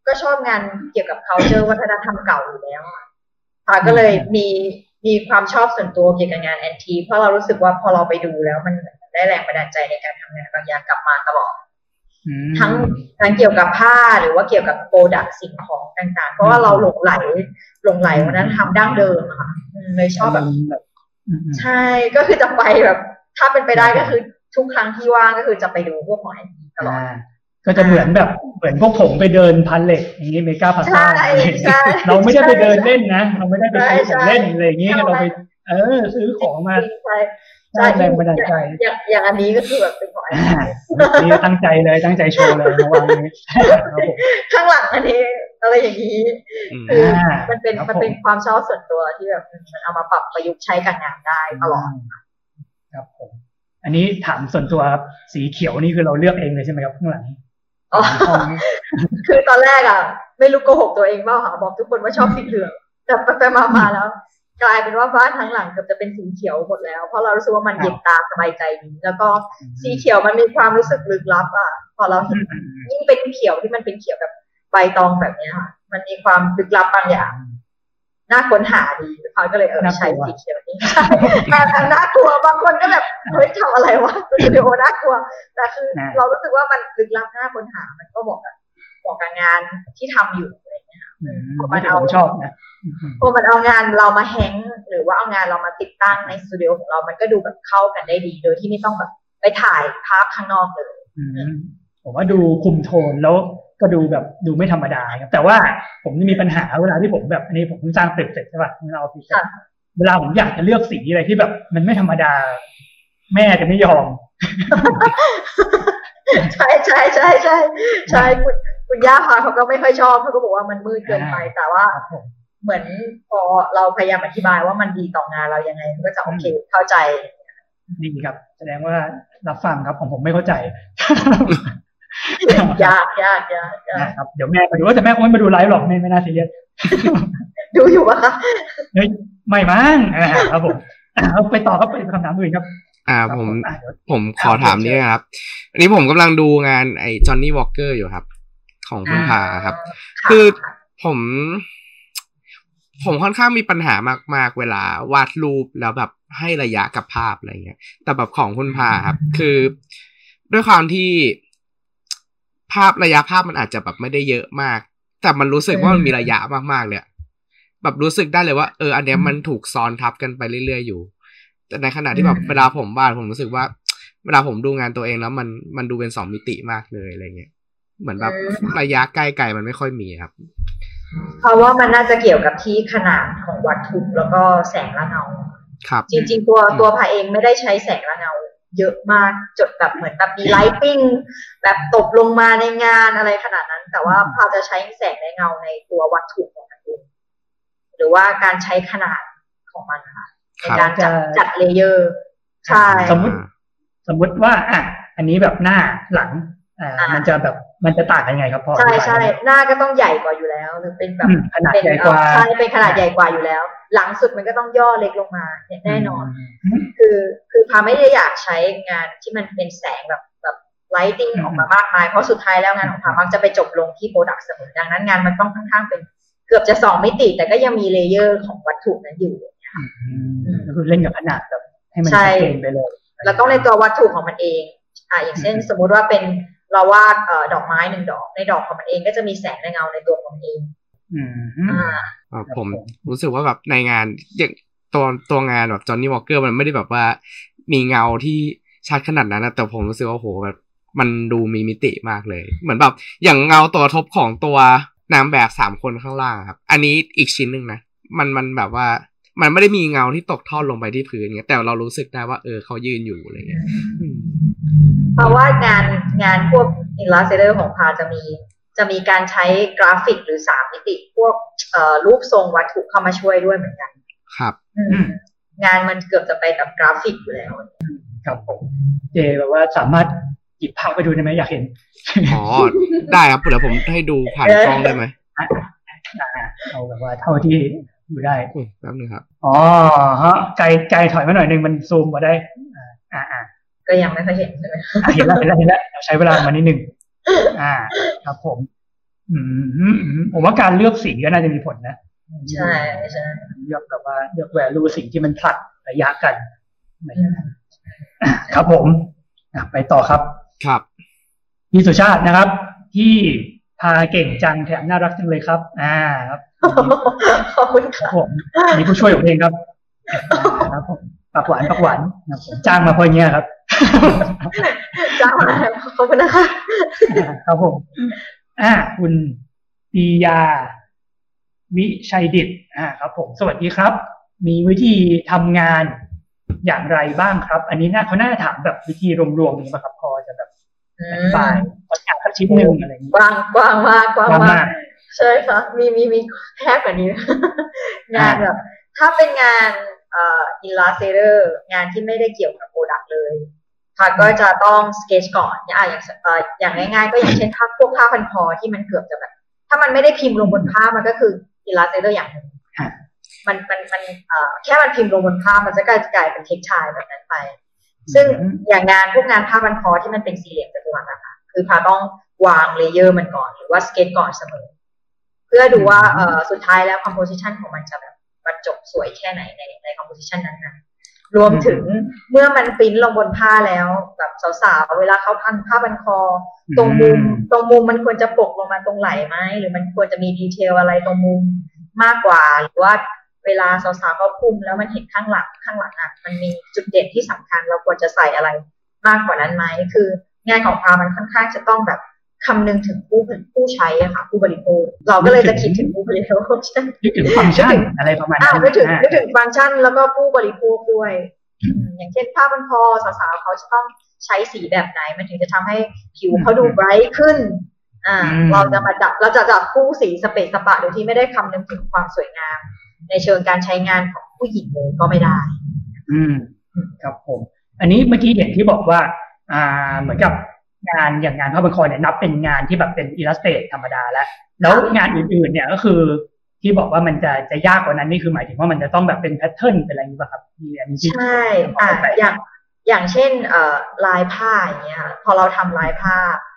ก็ชอบงานเกี่ยวกับ culture วัฒนธรรมเก่าอยู่แล้วอะพาก็เลยมีมีความชอบส่วนตัวเกี่ยวกับงานแอนทีเพราะเรารู้สึกว่าพอเราไปดูแล้วมันได้แรงบันดาลใจในการทำงานบางอย่างกลับมาตลอดอืม ทั้งทั้งเกี่ยวกับผ้าหรือว่าเกี่ยวกับโปรดักสิ่งของต่างๆ เพราะว่าเราหลงไหลหลงไหลวันนั้นทำดั้งเดิมอะค่ะอืมเลยชอบแบบแบบอืมอืมใช่ก็คือจะไปแบบ ถ้าเป็นไปได้ก็คือทุกครั้งที่ว่างก็คือจะไปดูพวกของแอนทีตลอดอ่าก็จะเหมือนแบบเหมือนพวกผมไปเดินพันเหล็กอย่างนี้เมกาพาซ่าใช่ใช่เราไม่ได้ไปเดินเล่นนะ เราไม่ได้ไปซื้อใช่ของเล่นอะไรอย่างนี้ใช่เราไปเออซื้อของมา ใช่สร้างแรงบันดาลใจอย่างอย่างอันนี้ก็คือแบบเป็นของแอนอ่าทีนี่ตั้งใจเลยตั้งใจโชว์เลยเมื่อวานนี้ครับผมข้างหลังอันนี้อะไรอย่างนี้อืมคืออ่ามันเป็นครับมันเป็นผมความชอบส่วนตัวที่แบบมันเอามาปรับประยุกต์ใช้กับงานได้ตลอดครับผมอันนี้ถามส่วนตัวครับสีเขียวนี่คือเราเลือกเองเลยใช่ไหมครับข้างหลังอ๋อห้องนี้คือตอนแรกอะ ไม่รู้โกหกตัวเองเปล่าค่ะบอกทุกคนว่าชอบสีเหลืองแต่ไปไปมามาแล้ว กลายเป็นว่าบ้านทั้งหลังเกือบจะเป็นสีเขียวหมดแล้ว เพราะเรารู้สึกว่ามันเย็นตาสบายใจดีแล้วก็สีเขียวมันมีความรู้สึกลึกลับอะพอเราเห็นยิ่งเป็นเขียวที่มันเป็นเขียวแบบใบตองแบบเนี้ยค่ะมันมีความลึกลับบางอย่างน่าค้นหาดีพอยก็เลยเออน่ากลัวใช้สีเขียวนี่แต่แต่น่ากลัวบางคนก็แบบเฮ้ยทำอะไรวะสตูดิโอน่ากลัว แต่คือเรารู้สึกว่ามันลึกลับน่าค้นหามันก็บอกกับบอกกับงานที่ทำอยู่ อะไรอย่างเงี้ยอืมไม่แต่ผมชอบนะอืมพอมันเอางานเรามาแฮงก์หรือว่าเอางานเรามาติดตั้งในสตูดิโอของเรามันก็ดูแบบเข้ากันได้ดี โดยที่ไม่ต้องแบบไปถ่ายภาพข้างนอกเลยอืมผมว่าดูคุมโทนแล้วก็ดูแบบดูไม่ธรรมดาครับแต่ว่าผมจะมีปัญหาเวลาที่ผมแบบอันนี้ผมเพิ่งสร้างตึกเสร็จใช่ป่ะเราเอาตึกเสร็จค่ะเวลาผมอยากจะเลือกสีอะไรที่แบบ มันไม่ธรรมดา แม่จะไม่ยอมใช่ใช่ใช่ใช่ใช่ คุณคุณย่าพาเขาก็ไม่ค่อยชอบเขาก็บอกว่ามันมืดเกินไปแต่ว่าครับผมเหมือนพอเราพยายามอธิบายว่ามันดีต่องานเรายังไงเขาก็จะโอเคเข้าใจดีครับ แสดงว่ารับฟังครับของผมไม่เข้าใจยากยากยากยากนะครับเดี๋ยวแม่มาดูว่าแต่แม่คงไม่มาดูไลฟ์หรอกไม่ไม่น่าซีเรียสดูอยู่ปะคะเฮ้ยไม่มั้งอ่าครับผมอ่าเอาไปต่อครับไปคำถามอื่นครับ อ่าครับผมอะเดี๋ยวผมขอถามนี้นะครับอันนี้ผมกำลังดูงานไอ้จอห์นนี่วอลเกอร์อยู่ครับ ของคุณพาครับะคือผม ผมค่อนข้างมีปัญหามากๆ เวลาวาดรูปแล้วแบบให้ระยะกับภาพอะไรเงี้ย แต่แบบของคุณพาครับ คือด้วยความที่ภาพระยะภาพมันอาจจะแบบไม่ได้เยอะมาก แต่มันรู้สึกว่ามันมีระยะมากๆเลยอะแบบรู้สึกได้เลยว่าเอออันเนี้ยมันถูกซ้อนทับกันไปเรื่อยๆอยู่ แต่ในขณะที่แบบเวลาผมวาดผมรู้สึกว่า เวลาผมดูงานตัวเองแล้วมันมันดูเป็นสองมิติมากเลยอะไรเงี้ย เหมือนแบบระยะใกล้ๆมันไม่ค่อยมีครับ เพราะว่ามันน่าจะเกี่ยวกับที่ขนาดของวัตถุแล้วก็แสงและเงาครับ จริง ๆ ตัวตัวพาเองไม่ได้ใช้แสงและเงาเยอะมากจนแบบเหมือนแบบมี lighting แบบตกลงมาในงานอะไรขนาดนั้น แต่ว่าพาจะใช้แสงและเงาในตัววัตถุของมันเองหรือว่าการใช้ขนาดของมันค่ะในการจัดจัด layer ใช่สมมติ สมมติว่าอะอันนี้แบบหน้าหลัง อ่าอ่ามัมันจะแบบมันจะต่างกันยังไงครับพาใช่อธิบายใช่ได้ไหมหน้าก็ต้องใหญ่กว่าอยู่แล้วหรือเป็นแบบอืมขนาดเป็นใหญ่กว่าเอ่อใช่เป็นขนาดใหญ่กว่าอยู่แล้ว หลังสุดมันก็ต้องย่อเล็กลงมาเนี่ยแน่นอน คือคือพาไม่ได้อยากใช้งานที่มันเป็นแสงแบบแบบ lighting อืมออกมามากมาย เพราะสุดท้ายแล้วงานของพามักจะไปจบลงที่ product เสมอดังนั้นงานมันต้องค่อนข้างเป็นเกือบจะสองมิติ แต่ก็ยังมี layer ของวัตถุนั้นอยู่อืมก็คือเล่นกับขนาดแบบให้มันใช่ชัดเจนไปเลยแล้วต้องในตัววัตถุของมันเองอ่าอย่างเช่น สมมุติว่าเป็น เราวาดเอ่อดอกไม้หนึ่งดอกในดอกของมันเองก็จะมีแสงและเงาในตัวของมันเองอืมอ่าอ่าครับผมผมรู้สึกว่าแบบในงานอย่างตัวตัวงานแบบจอห์นนี่วอลเกอร์มันไม่ได้แบบว่ามีเงาที่ชัดขนาดนั้นนะแต่ผมรู้สึกว่าโหแบบมันดูมีมิติมากเลย เหมือนแบบอย่างเงาตัวทบของตัวนางแบบสามคนข้างล่างครับ อันนี้อีกชิ้นหนึ่งนะ มันมันแบบว่า มันไม่ได้มีเงาที่ตกทอดลงไปที่พื้นเงี้ยแต่เรารู้สึกได้ว่า เออเขายืนอยู่อะไรเงี้ยอืมเพราะว่างานงานพวก Illustrator ของพาจะมี จะมีการใช้กราฟิกหรือสามมิติ พวกรูปทรงวัตถุเข้ามาช่วยด้วยเหมือนกัน ครับงานมันเกือบจะไปกับกราฟิกอยู่แล้วครับผมเจแบบว่าสามารถหยิบภาพไปดูได้ไหมอยากเห็นอ๋อได้ครับเดี๋ยวผมให้ดูผ่านกล้องได้ไหมเอาแบบว่าเท่าที่ อยู่ได้แป๊บนึงครับ อ๋อฮะไกลไกลถอยมาหน่อยหนึ่งมันซูมมาได้ อ่าอ่าก็ยังไม่เคยเห็นใช่ไหมเห็นแล้วเห็นแล้วเห็นแล้วใช้เวลามานิดหนึ่งอ่า ครับผม อืมผมว่าการเลือกสีก็น่าจะมีผลนะ ใช่ใช่เลือกแบบว่าเลือกแวลูสิ่งที่มันผลัดระยะกัน ครับผมไปต่อครับ ครับพี่สุชาตินะครับ ที่พาเก่งจังแถมน่ารักจังเลยครับ อ่าครับ ขอบคุณครับผมมีผู้ช่วยผมเองครับครับผมปากหวานปากหวานนะผมจ้างมาเพราะเงี้ยครับ จ้างมาขอบคุณนะคะครับผมอ่าคุณปียา วิชัยดิตอ่าครับ ผมสวัสดีครับ มีวิธีทำงานอย่างไรบ้างครับ อันนี้น่าเขาน่าจะถามแบบวิธีรวมๆนี้ป่ะครับพอจะแบบอธิบาย process ชิ้นหนึ่งอะไรอย่างนี้กว้างกว้างมากกว้างมาก ใช่ค่ะมีมีมีแคบกว่านี้ งานแบบถ้าเป็นงานเอ่อ illustrate งานที่ไม่ได้เกี่ยวกับ product เลย ค่ะก็จะต้องสเกจก่อนอย่างอย่างอย่างง่ายๆ ก็อย่างเช่นภาพพวกผ้าพันคอที่มันเกือบจะแบบ ถ้ามันไม่ได้พิมพ์ลงบนผ้ามันก็คือ illustrate อย่างหนึ่งมันมันมันแค่มันพิมพ์ลงบนผ้ามันจะกลายกลายเป็นเทคชายแบบนั้นไป ซึ่งอย่างงานพวกงานผ้าพันคอที่มันเป็นสี่เหลี่ยมจัตุรัสนะคะคือพาต้องวาง layer มันก่อนหรือว่าสเกจก่อนเสมอ เพื่อดูว่าเออสุดท้ายแล้ว composition ของมันจะแบบบรรจบสวยแค่ไหนในใน composition นั้นนะรวมถึงเมื่อมันปิ้นลงบนผ้าแล้วแบบสาวๆ เวลาเขาพันผ้าพันคอ ตรงมุมตรงมุมมันควรจะปกลงมาตรงไหล่ไหมหรือมันควรจะมีดีเทลอะไรตรงมุมมากกว่า หรือว่าเวลาสาวๆเขาพุ่มแล้วมันเห็นข้างหลังข้างหลังอะมันมีจุดเด่นที่สำคัญเราควรจะใส่อะไรมากกว่านั้นไหมคืองานของพามันค่อนข้างจะต้องแบบ คำนึงถึงผู้ผู้ใช้อะค่ะ ผู้บริโภค เราก็เลยจะคิดถึงผู้บริโภคนึกถึงฟังก์ชันอะไรประมาณนั้นนึกถึงนึกถึงฟังก์ชันแล้วก็ผู้บริโภคด้วย อย่างเช่นผ้าพันคอสาวๆเขาจะต้องใช้สีแบบไหน มันถึงจะทำให้ผิวเขาดู bright ขึ้น อ่า เราจะมาจับเราจะจับคู่สีสะเปะสะปะโดยที่ไม่ได้คำนึงถึงความสวยงาม ในเชิงการใช้งานของผู้หญิงเลยก็ไม่ได้ อืมครับผม อันนี้เมื่อกี้เห็นที่บอกว่า อ่าเหมือนกับ งานอย่างงานผ้าพันคอเนี่ยนับเป็นงานที่แบบเป็น illustrate ธรรมดาแล้ว แล้วงานอื่นๆ เนี่ยก็คือที่บอกว่ามันจะจะยากกว่านั้นนี่คือหมายถึงว่ามันจะต้องแบบเป็น pattern เป็นอะไรอย่างนี้ป่ะครับที่อันนี้ใช่อ่าอย่างอย่างเช่นเอ่อลายผ้าอย่างเงี้ยพอเราทำลายผ้า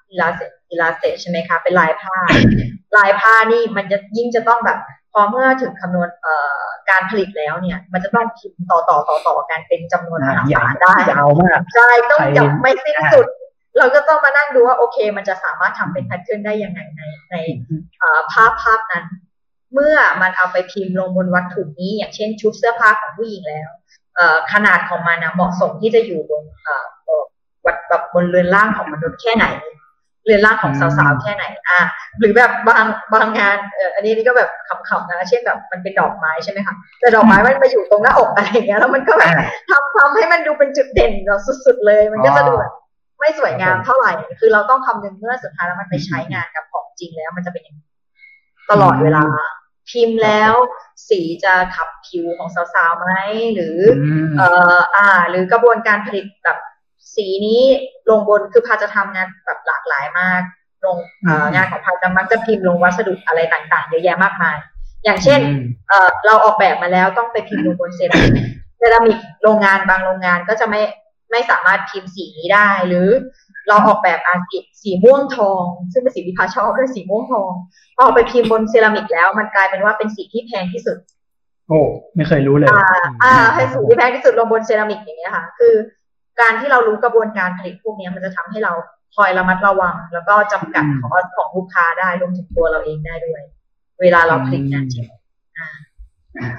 illus illustrate ใช่ไหมคะเป็นลายผ้า ลายผ้านี่มันจะยิ่งจะต้องแบบพอเมื่อถึงคำนวณเอ่อการผลิตแล้วเนี่ย มันจะต้องพิมพ์ต่อต่อต่อต่อกันเป็นจำนวนมหาศาลได้ยาวมากใช่ต้องจับไม่สิ้นสุด เราก็ต้องมานั่งดูว่าโอเค มันจะสามารถทำเป็น pattern ได้ยังไงในในภาพภาพนั้น เมื่อมันเอาไปพิมพ์ลงบนวัตถุนี้ อย่างเช่นชุดเสื้อผ้าของผู้หญิงแล้วขนาดของมันนะเหมาะสมที่จะอยู่บนวัดแบบบนเรือนร่างของมนุษย์แค่ไหน เรือนร่างของสาวๆแค่ไหน อะหรือแบบบางบางงานเอออันนี้นี่ก็แบบขำๆนะเช่นแบบมันเป็นดอกไม้ใช่ไหมคะแต่ดอกไม้มันมาอยู่ตรงหน้าอกอะไรเงี้ยแล้วมันก็แบบทำทำให้มันดูเป็นจุดเด่นเราสุด ๆ เลย มันก็จะดูแบบ ไม่สวยงามเท่าไหร่ คือเราต้องคำนึงเมื่อสุดท้ายแล้วมันไปใช้งานกับของจริงแล้ว มันจะเป็นอย่างตลอดเวลา พิมพ์แล้วสีจะขับผิวของสาวๆไหมหรือเอ่ออ่า หรือกระบวนการผลิตแบบสีนี้ลงบนคือพาจะทำงานแบบหลากหลายมากลงงานของพาจะมักจะพิมพ์ลงวัสดุอะไรต่างๆเยอะแยะมากมาย อย่างเช่นเอ่อเราออกแบบมาแล้วต้องไปพิมพ์ลงบนเซรามิกเซรามิกโรงงานบางโรงงานก็จะไม่ ไม่สามารถพิมพ์สีนี้ได้ หรือเราออกแบบอาสีสีม่วงทอง ซึ่งเป็นสีที่พาชอบด้วยสีม่วงทองพอไปพิมพ์บนเซรามิกแล้ว มันกลายเป็นว่าเป็นสีที่แพงที่สุด โอ้ไม่เคยรู้เลย อ่าอ่าให้สีที่แพงที่สุดลงบนเซรามิกอย่างเงี้ยค่ะ คือการที่เรารู้กระบวนการผลิตพวกนี้มันจะทำให้เราคอยระมัดระวัง แล้วก็จำกัดของของลูกค้าได้รวมถึงตัวเราเองได้ด้วย เวลาเราผลิตงานจริงอ่า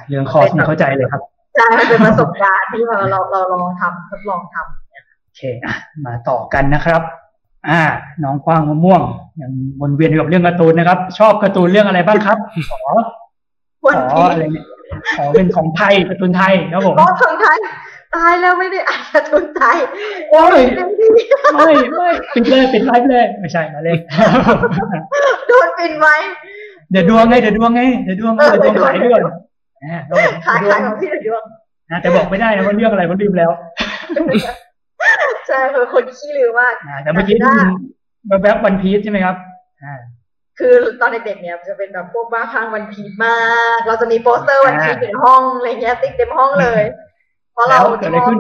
เรื่องคอสเข้าใจเลยครับ ใช่เป็นประสบการณ์ที่เราเราเราลองทำทดลองทำโอเคอะมาต่อกันนะครับ อ่า น้องกว้างมะม่วงยังวนเวียนอยู่กับเรื่องการ์ตูนนะครับ ชอบการ์ตูนเรื่องอะไรบ้างครับขอขออะไรเนี่ยขอเป็นของไทยการ์ตูนไทยครับผมของไทยตายแล้วไม่ได้อ่านการ์ตูนไทยโอ้ยไม่ไม่ปิดเลยปิดไลฟ์เลยไม่ใช่มาเล่นโดนปินไว้เดี๋ยวดวงไงเดี๋ยวดวงไงเดี๋ยวดวงเดี๋ยวดวงขายด้วย ขายขายของพี่เดี๋ยวดวงแต่บอกไม่ได้นะว่าเรื่องอะไรเพราะลืมแล้ว ใช่คือคนขี้ลืมมากแต่เมื่อกี้ได้ยินแบบแบบวันพีชใช่ไหมครับอ่าคือตอนเด็กๆเนี่ยจะเป็นแบบพวกบ้าคลั่งวันพีชมาก เราจะมีโปสเตอร์วันพีชในห้องอะไรเงี้ยติ๊กเต็มห้องเลย เพราะเราเกิดอะไรขึ้น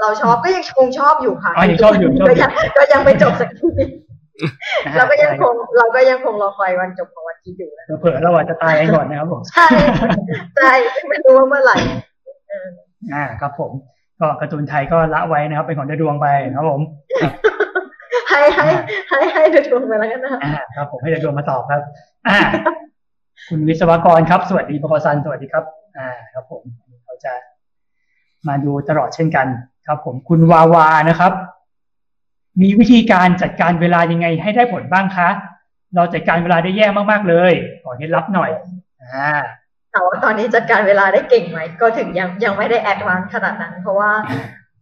เราชอบก็ยังคงชอบอยู่ค่ะอ๋อยังชอบอยู่ชอบอยู่ก็ยังก็ยังไม่จบสักที เราก็ยังคงเราก็ยังคงรอคอยวันจบของวันพีชอยู่นะเผื่อเราอาจจะตายก่อนนะครับผมใช่ใช่ไม่รู้ว่าเมื่อไหร่อ่าครับผม ก็การ์ตูนไทยก็ละไว้นะครับ เป็นของเดดวงไปครับผมให้ให้ให้ให้เดือดดวงไปแล้วกันนะอ่าครับผมให้เดดวงมาตอบครับ อ่า คุณวิศวกรครับ สวัสดีปกซันสวัสดีครับ อ่า ครับผมเขาจะมาดูตลอดเช่นกัน ครับ ผมคุณวาวานะครับ มีวิธีการจัดการเวลายังไงให้ได้ผลบ้างคะ เราจัดการเวลาได้แย่มากๆเลย ขอเคล็ดลับหน่อยอ่าแต่ว่าตอนนี้จัดการเวลาได้เก่งไหมก็ถึงยังยังไม่ได้แอดวานซ์ขนาดนั้น เพราะว่า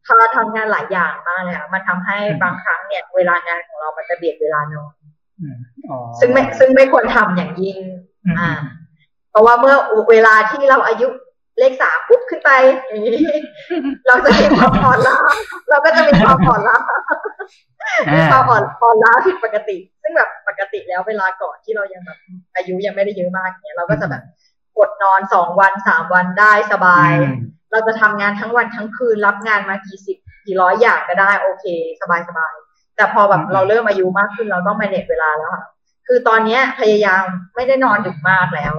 พอทำงานหลายอย่างมากเลยค่ะมันทำให้บางครั้งเนี่ย เวลางานของเรามันจะเบียดเวลานอนอืมอ๋อซึ่งไม่ซึ่งไม่ควรทำอย่างยิ่งอืมอ่า เพราะว่าเมื่อเวลาที่เราอายุ เลขสามปุ๊บขึ้นไปอย่างนี้เราจะมีความอ่อนล้าเราก็จะมีความอ่อนล้าอ่าความอ่อนอ่อนล้าผิดปกติ ซึ่งแบบปกติแล้วเวลาก่อนที่เรายังแบบอายุยังไม่ได้เยอะมากเนี่ยเราก็จะแบบกดนอนสองวันสามวันได้สบายอืมเราจะทำงานทั้งวันทั้งคืนรับงานมากี่สิบกี่ร้อยอย่างก็ได้โอเค สบายสบายแต่พอแบบอืมเราเริ่มอายุมากขึ้นเราต้อง manage เวลาแล้วค่ะคือตอนเนี้ยพยายามไม่ได้นอนดึกมากแล้ว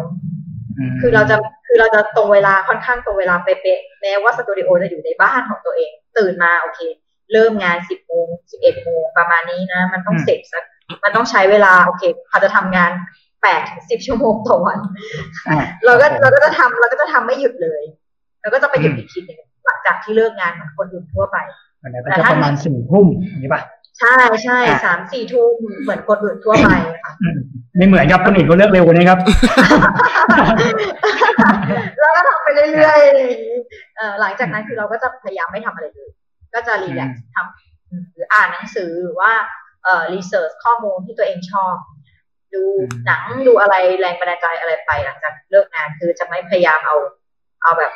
มคือเราจะ คือเราจะตรงเวลาค่อนข้างตรงเวลาเป๊ะๆแม้ว่าสตูดิโอจะอยู่ในบ้านของตัวเอง ตื่นมาโอเค เริ่มงานสิบโมงสิบเอ็ดโมงประมาณนี้นะ มันต้องเสร็จสักมันต้องใช้เวลาโอเคเขาจะทำงานแปดถึงสิบชั่วโมงต่อวันอ่าเราก็คบผมเราก็จะทำเราก็จะทำไม่หยุดเลยแล้วก็จะไปหยุดอีกทีหนึ่งหลังจากที่เลิกงานเหมือนคนอื่นทั่วไปวันนี้ก็จะประมาณสี่ทุ่มอย่างนี้ป่ะ ใช่ใช่อะสามสี่ทุ่มเหมือนคนอื่นทั่วไปค่ะอืมไม่เหมือนครับคนอื่นเขาเลิกเร็วกว่านี้ครับ แล้วก็ทำไปเรื่อยๆเอ่อหลังจากนั้นคือเราก็จะพยายามไม่ทำอะไรเลย ก็จะรีแลกซ์ทำอืมหรืออ่านหนังสือหรือว่าเอ่อรีเสิร์ชข้อมูลที่ตัวเองชอบ ดูอืมหนังดูอะไรแรงบันดาลใจอะไรไปหลังจากเลิกงานคือจะไม่พยายามเอา เอาแบบ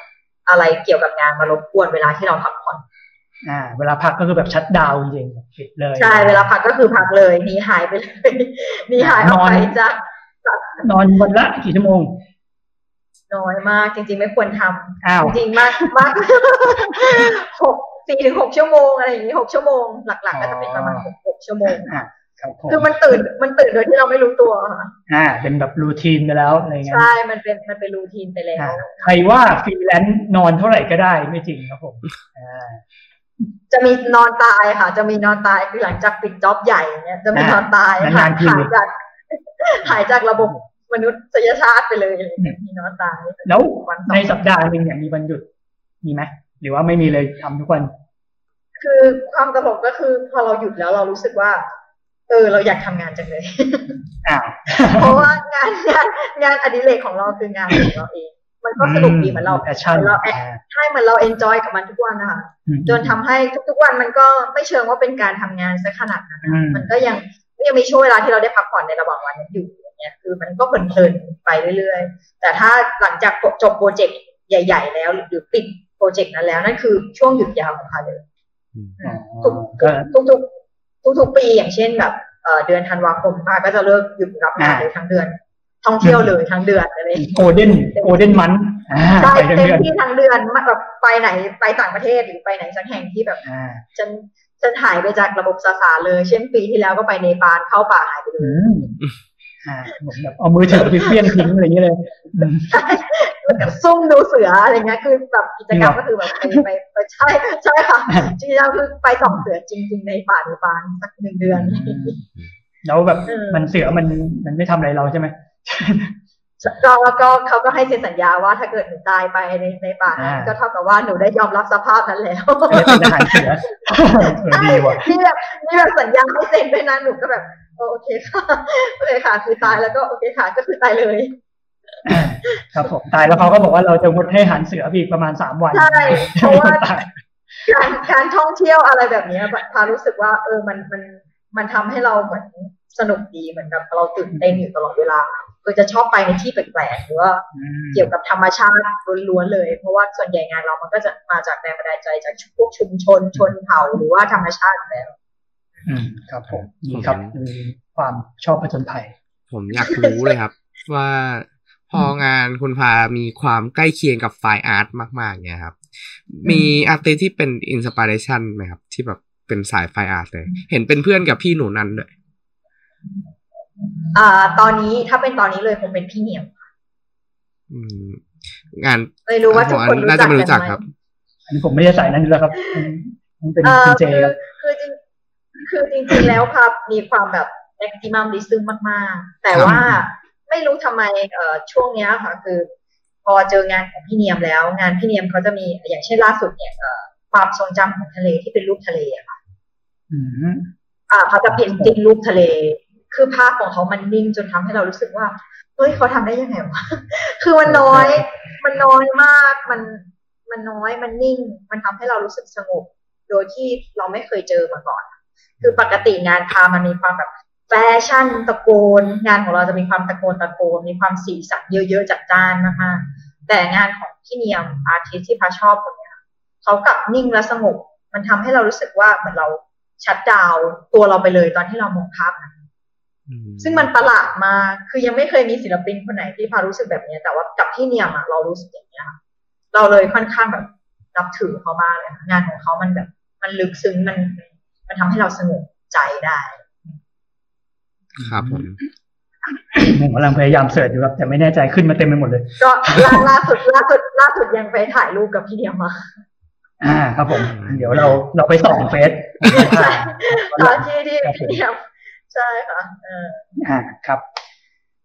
อะไรเกี่ยวกับงานมารบกวนเวลาที่เราพักผ่อน อ่าเวลาพักก็คือแบบชัดดาวน์จริงๆปิดเลย ใช่ เวลาพักก็คือพักเลยหนีหายไปเลยหนีหายออกไปนอนจากนอนวันละกี่ชั่วโมง น้อยมากจริง ๆ ไม่ควรทำอ้าวจริงๆมากมากหกสี่ถึงหกชั่วโมงอะไรอย่างนี้หกชั่วโมงหลักๆก็จะเป็นประมาณหกหกชั่วโมงอ่าครับผมคือมันตื่นมันตื่นโดยที่เราไม่รู้ตัวค่ะอ่า เป็นแบบรูทีนไปแล้วอะไรเงี้ยใช่ มันเป็นมันเป็นรูทีนไปแล้วอ่าใครว่าฟรีแลนซ์นอนเท่าไหร่ก็ได้ไม่จริงครับผมอ่า จะมีนอนตายค่ะ จะมีนอนตายคือหลังจากปิดจ็อบใหญ่เนี่ยจะมีนอนตายอ่าหายนานๆทีหายจากหายจากระบบมนุษยชาติไปเลยอะไรอย่างเงี้ยมีนอนตาย แล้ววันสองในสัปดาห์หนึ่งเนี่ยมีวันหยุดมีไหมหรือว่าไม่มีเลยทำทุกวัน คือความตลกก็คือพอเราหยุดแล้วเรารู้สึกว่า เออ เราอยากทำงานจังเลยอ้าวเพราะว่างานงานงานอดิเรกของเราคืองานของเราเอง มันก็สนุกดีเหมือนเรา passion เหมือนเราแอบใช่เหมือนเรา enjoy กับมันทุกวันนะคะจนทำให้ทุกๆวันมันก็ไม่เชิงว่าเป็นการทำงานซะขนาดนั้นนะมันก็ยังยังมีช่วงเวลาที่เราได้พักผ่อนในระหว่างวันนั้นอยู่อย่างเงี้ยคือมันก็เพลินๆไปเรื่อยๆ แต่ถ้าหลังจากจบโปรเจกต์ใหญ่ ๆ แล้วหรือปิดโปรเจกต์นั้นแล้วนั่นคือช่วงหยุดยาวของเขาเลยทุกก็ทุกทุกทุกทุกๆปีอย่างเช่นแบบเอ่อเดือนธันวาคมป้าก็จะเลิกหยุดรับงานเลยทั้งเดือน ท่องเที่ยวเลยทั้งเดือนอะไรอย่างเงี้ยโกลเด้นโกลเด้นมันอ่าได้ไปทั้งเต็มเดือนที่ทั้งเดือนมาแบบไปไหนไปต่างประเทศหรือไปไหนสักแห่งที่แบบอ่าฉันฉันหายไปจากระบบสาสารเลย เช่นปีที่แล้วก็ไปเนปาลเข้าป่าหายไปเลอืยมอ่าผมแบบเอามือถือไปเพี้ยนทิ้งอะไรอย่างเงี้ยเลยอืมแล้วก็ซุ่มดูเสืออะไรเงี้ยคือแบบกิจกรรมจริงเหรอก็คือแบบไปไปไปใช่ใช่ค่ะจริงๆคือไปส่องเสือจริง ๆ ในป่าเนปาลสักหนึ่งเดือน แล้วแบบเออมันเสือมันมันไม่ทำอะไรเราใช่ไหม ก็แล้วก็เขาก็ให้เซ็นสัญญาว่าถ้าเกิดหนูตายไปในในป่านั้นอ่าก็เท่ากับว่าหนูได้ยอมรับสภาพนั้นแล้วเออเป็นอาหารเสือเออดีว่ะนี่แบบนี่แบบสัญญาให้เซ็นด้วยนะหนูก็แบบเออโอเคค่ะโอเคค่ะ คือตายแล้วก็โอเคค่ะก็คือตายเลยครับผมตายแล้วเขาก็บอกว่าเราจะงดให้อาหารเสืออีกประมาณสามวันใช่เพราะว่าตายการการท่องเที่ยวอะไรแบบนี้พารู้สึกว่า เออมันมัน มันทำให้เราเหมือนสนุกดีเหมือนกับเราตื่นเต้นอยู่ตลอดเวลาคือจะชอบไปในที่แปลกๆหรือว่าเกี่ยวกับธรรมชาติล้วนๆเลย เพราะว่าส่วนใหญ่งานเรามันก็จะมาจากแรงบันดาลใจจากพวกชุมชนชนเผ่าหรือว่าธรรมชาติแล้วอืมครับผมนี่ครับคือความชอบผจญภัย ผมอยากรู้เลยครับ ว่าพองานคุณพามีความใกล้เคียงกับ fine art มาก ๆ เนี่ยครับ มี artist ที่เป็น inspiration ไหมครับ ที่แบบ เป็นสาย fine art เลย เห็นเป็นเพื่อนกับพี่หนูนันด้วยอ่า ตอนนี้ถ้าเป็นตอนนี้เลยคงเป็นพี่เหนียวอืมงานไม่รู้ว่าทุกคนน่าจะไม่รู้จักครับอันนี้ผมไม่ได้ใส่นั่นแล้วครับมันเป็นเจครับคือจริงคือจริงๆแล้วครับ มีความแบบแอ็กซิมัมดิซึมมากๆ แต่ว่าไม่รู้ทำไมเอ่อช่วงเนี้ยค่ะ คือ พอเจองานของพี่เนียมแล้ว งานพี่เนียมเขาจะมีอย่างเช่นล่าสุดเนี่ยความทรงจำของทะเลที่เป็นรูปทะเลอะค่ะ อ่าเขาจะเพ้นติ้งรูปทะเล คือภาพของเขามันนิ่งจนทำให้เรารู้สึกว่า เฮ้ยเขาทำได้ยังไงวะ คือมันน้อย มันน้อยมาก มัน มันน้อย มันนิ่ง มันทำให้เรารู้สึกสงบ โดยที่เราไม่เคยเจอมาก่อน คือปกติงานพามันมีความแบบแฟชั่นตะโกน งานของเราจะมีความตะโกนตะโกน มีความสีสันเยอะๆจัดจ้านมากๆแต่งานของพี่เนียมอาร์ติสที่พาชอบคนนี้เขากลับนิ่งและสงบ มันทำให้เรารู้สึกว่าเหมือนเรา ชัดดาวตัวเราไปเลยตอนที่เรามองภาพนั้นซึ่งมันประหลาดมากคือยังไม่เคยมีศิลปินคนไหนที่พารู้สึกแบบนี้แต่ว่ากับพี่เนียมอะเรารู้สึกอย่างนี้เราเลยค่อนข้างแบบนับถือเขามากเลยงานของเขามันแบบ มันลึกซึ้งมันมันทำให้เราสงบใจได้ ครับผมผมกำลังพยายามเสิร์ชอยู่ครับแต่ไม่แน่ใจขึ้นมาเต็มไปหมดเลย ก็ล่าสุดล่าสุดล่าสุดยังไปถ่ายรูปกับพี่เดียมมาอ่า ครับผม เดี๋ยวเราเราไปส่องเฟซ ตอนที่ที่พี่เดียมใช่ค่ะอ่าครับ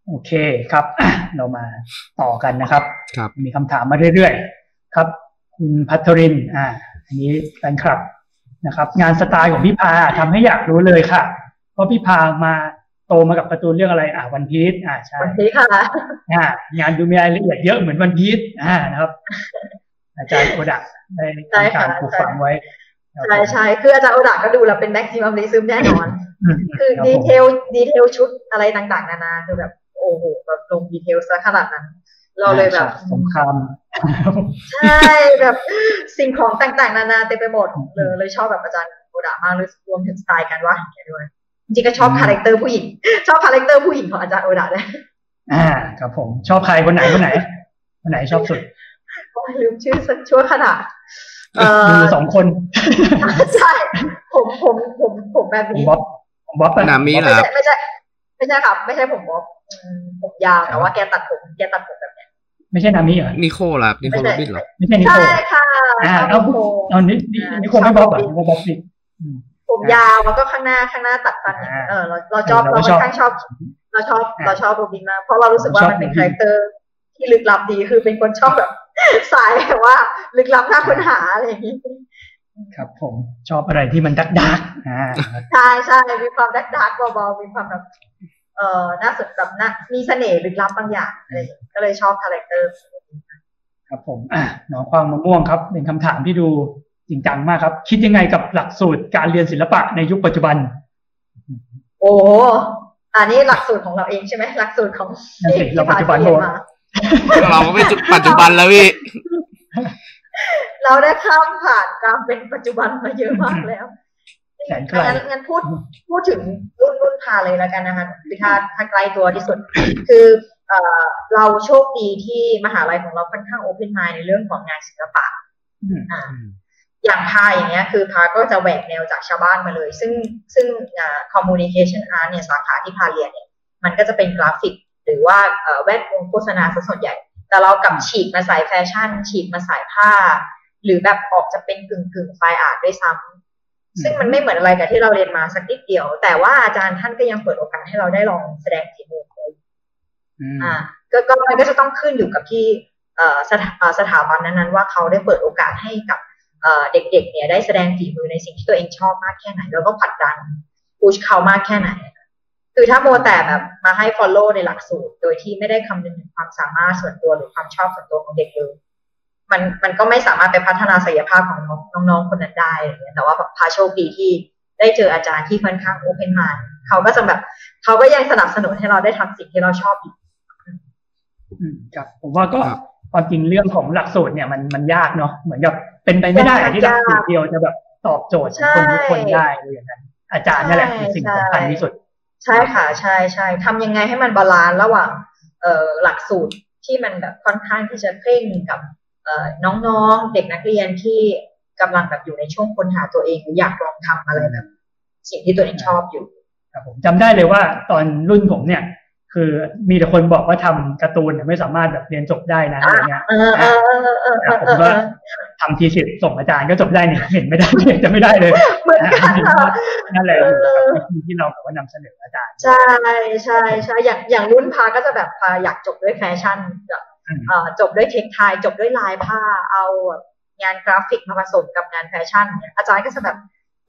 โอเคครับ เรามาต่อกันนะครับครับ มีคำถามมาเรื่อยๆ ครับ คุณพัทริน อ่า อันนี้แฟนคลับนะครับ งานสไตล์ของพี่พาทำให้อยากรู้เลยค่ะราะพี่พามาโตมากับการ์ตูนเรื่องอะไร อ่าวันพีชอ่าใช่วันพีชค่ะอ่างานดูมีรายละเอียดเยอะเหมือนวันพีชอ่านะครับ อาจารย์โอดะได้ทำการปลูกฝังไว้ ใช่ใช่คืออาจารย์โอดะก็ดูแล้วเป็น maximalism แน่นอน คือ detail detail ชุดอะไรต่างๆ นานาคือแบบโอ้โหแบบลง detail ซะขนาดนั้น เราเลยแบบสงครามใช่แบบสิ่งของต่างๆ นานาเต็มไปหมดเลยเลยชอบแบบอาจารย์โอดะมากเลยรวมถึงสไตล์การวาดแกด้วยจริงก็ชอบ character ผู้หญิง ชอบ character ผู้หญิงของอาจารย์โอดาเลยอ่า ครับผมชอบใครคนไหนคนไหน คนไหนชอบสุดลืมชื่อสักชั่วขณะ มีสองคน ใช่ ผมผมผมผมแบบนี้บ๊อบบ๊อบนามีเหรอไม่ใช่ไม่ใช่ครับ ไม่ใช่ผมบ๊อบผมยาวแต่ว่าแกตัดผมแกตัดผมแบบนี้ไม่ใช่นามิเหรอ นิโคล่ะนิโคโรบินเหรอ ไม่ใช่นิโคใช่ค่ะอ่าเอาเอานินิโคไม่บ๊อบเหรอนิโคบ๊อบสิผมยาวแล้วก็ข้างหน้าข้างหน้าตัดสั้นเออเราเราชอบเราค่อนข้างชอบ เราชอบเราชอบโรบินมากเพราะเรารู้สึกว่ามันเป็น character ที่ลึกลับดีคือเป็นคนชอบแบบ สายแบบว่า ลึกลับน่าค้นหาอะไรอย่างนี้ครับผมชอบอะไรที่มัน dark dark อ่าใช่ใช่มีความ dark dark เบาๆมีความแบบเอ่อน่าสนแบบน่ามีเสน่ห์ลึกลับบางอย่างอะไรก็เลยชอบ characterครับผมอ่าน้องควางมะม่วงครับ เป็นคำถามที่ดูจริงจังมากครับ คิดยังไงกับหลักสูตรการเรียนศิลปะในยุคปัจจุบัน โอ้อันนี้หลักสูตรของเราเองใช่ไหมหลักสูตรของที่เราปัจจุบันมา เราก็ไม่ปัจจุบันแล้วพี่ เราได้ข้ามผ่านการเป็นปัจจุบันมาเยอะมากแล้วงั้นงั้นพูดพูดถึงรุ่นรุ่นพาเลยแล้วกันนะคะคือถ้าถ้าไกลตัวที่สุด คือเอเราโชคดีที่มหาลัยของเราค่อนข้าง open mind ในเรื่องของงานศิลปะอ่าอย่างพาอย่างเงี้ยคือพาก็จะแหวกแนวจากชาวบ้านมาเลย ซึ่งซึ่ง communication art เนี่ยสาขาที่พาเรียนเนี่ยมันก็จะเป็นกราฟิก หรือว่าแวดวงโฆษณาซะส่วนใหญ่ แต่เรากลับฉีกมาสายแฟชั่น ฉีกมาสายผ้า หรือแบบออกจะเป็นกึ่งกึ่ง fine art ด้วยซ้ำซึ่งมันไม่เหมือนอะไรกับที่เราเรียนมาสักนิดเดียว แต่ว่าอาจารย์ท่านก็ยังเปิดโอกาสให้เราได้ลองแสดงฝีมืออ่าก็ก็มันก็จะต้องขึ้นอยู่กับที่สถาสถาบันนั้นๆว่าเขาได้เปิดโอกาสให้กับเด็กๆเนี่ยได้แสดงฝีมือในสิ่งที่ตัวเองชอบมากแค่ไหน แล้วก็ผลักดันพุชเขามากแค่ไหน คือถ้าโมแต่แบบมาให้ follow ในหลักสูตร โดยที่ไม่ได้คำนึงถึงความสามารถส่วนตัวหรือความชอบส่วนตัวของเด็กเลยมันมันก็ไม่สามารถไปพัฒนาศักยภาพของน้องๆคนนั้นได้อะไรเงี้ยแต่ว่าแบบพาโชคดีที่ได้เจออาจารย์ที่ค่อนข้างโอเพนมายเขาก็จะแบบเขาก็ยังสนับสนุนให้เราได้ทำสิ่งที่เราชอบอีกอืมครับผมว่าก็ความจริงเรื่องของหลักสูตรเนี่ยมันมันยากเนาะเหมือนกับเป็นไปไม่ได้ที่หลักสูตรเดียวจะแบบตอบโจทย์คนทุกคนได้เลยอย่างนั้นอาจารย์นั่นแหละคือสิ่งสำคัญที่สุด ใช่ค่ะใช่ใช่ทำยังไงให้มันบาลานซ์ระหว่างเออหลักสูตรที่มันแบบค่อนข้างที่จะเคร่งกับเออน้องๆ เด็กนักเรียนที่กำลังแบบอยู่ในช่วงค้นหาตัวเองหรืออยากลองทำอะไรแบบ สิ่งที่ตัวเองชอบอยู่ครับผมจำได้เลยว่าตอนรุ่นผมเนี่ย คือมีแต่คนบอกว่าทำการ์ตูนไม่สามารถแบบเรียนจบได้นะอะไรเงี้ยเออเออเออเออเออผมก็ทำทีสิทธ์ส่งอาจารย์ก็จบได้เนี่ยเห็นไม่ได้เลยจะไม่ได้เลยเหมือนกันนั่นแหละวิธีที่เราแบบว่านำเสนออาจารย์ ใช่ใช่ใช่อย่างอย่างรุ่นพาก็จะแบบพาอยากจบด้วยแฟชั่นแบบเอ่อจบด้วยเทคไทจบด้วยลายผ้าเอางานกราฟิกมาผสมกับงานแฟชั่นเนี่ยอาจารย์ก็จะแบบ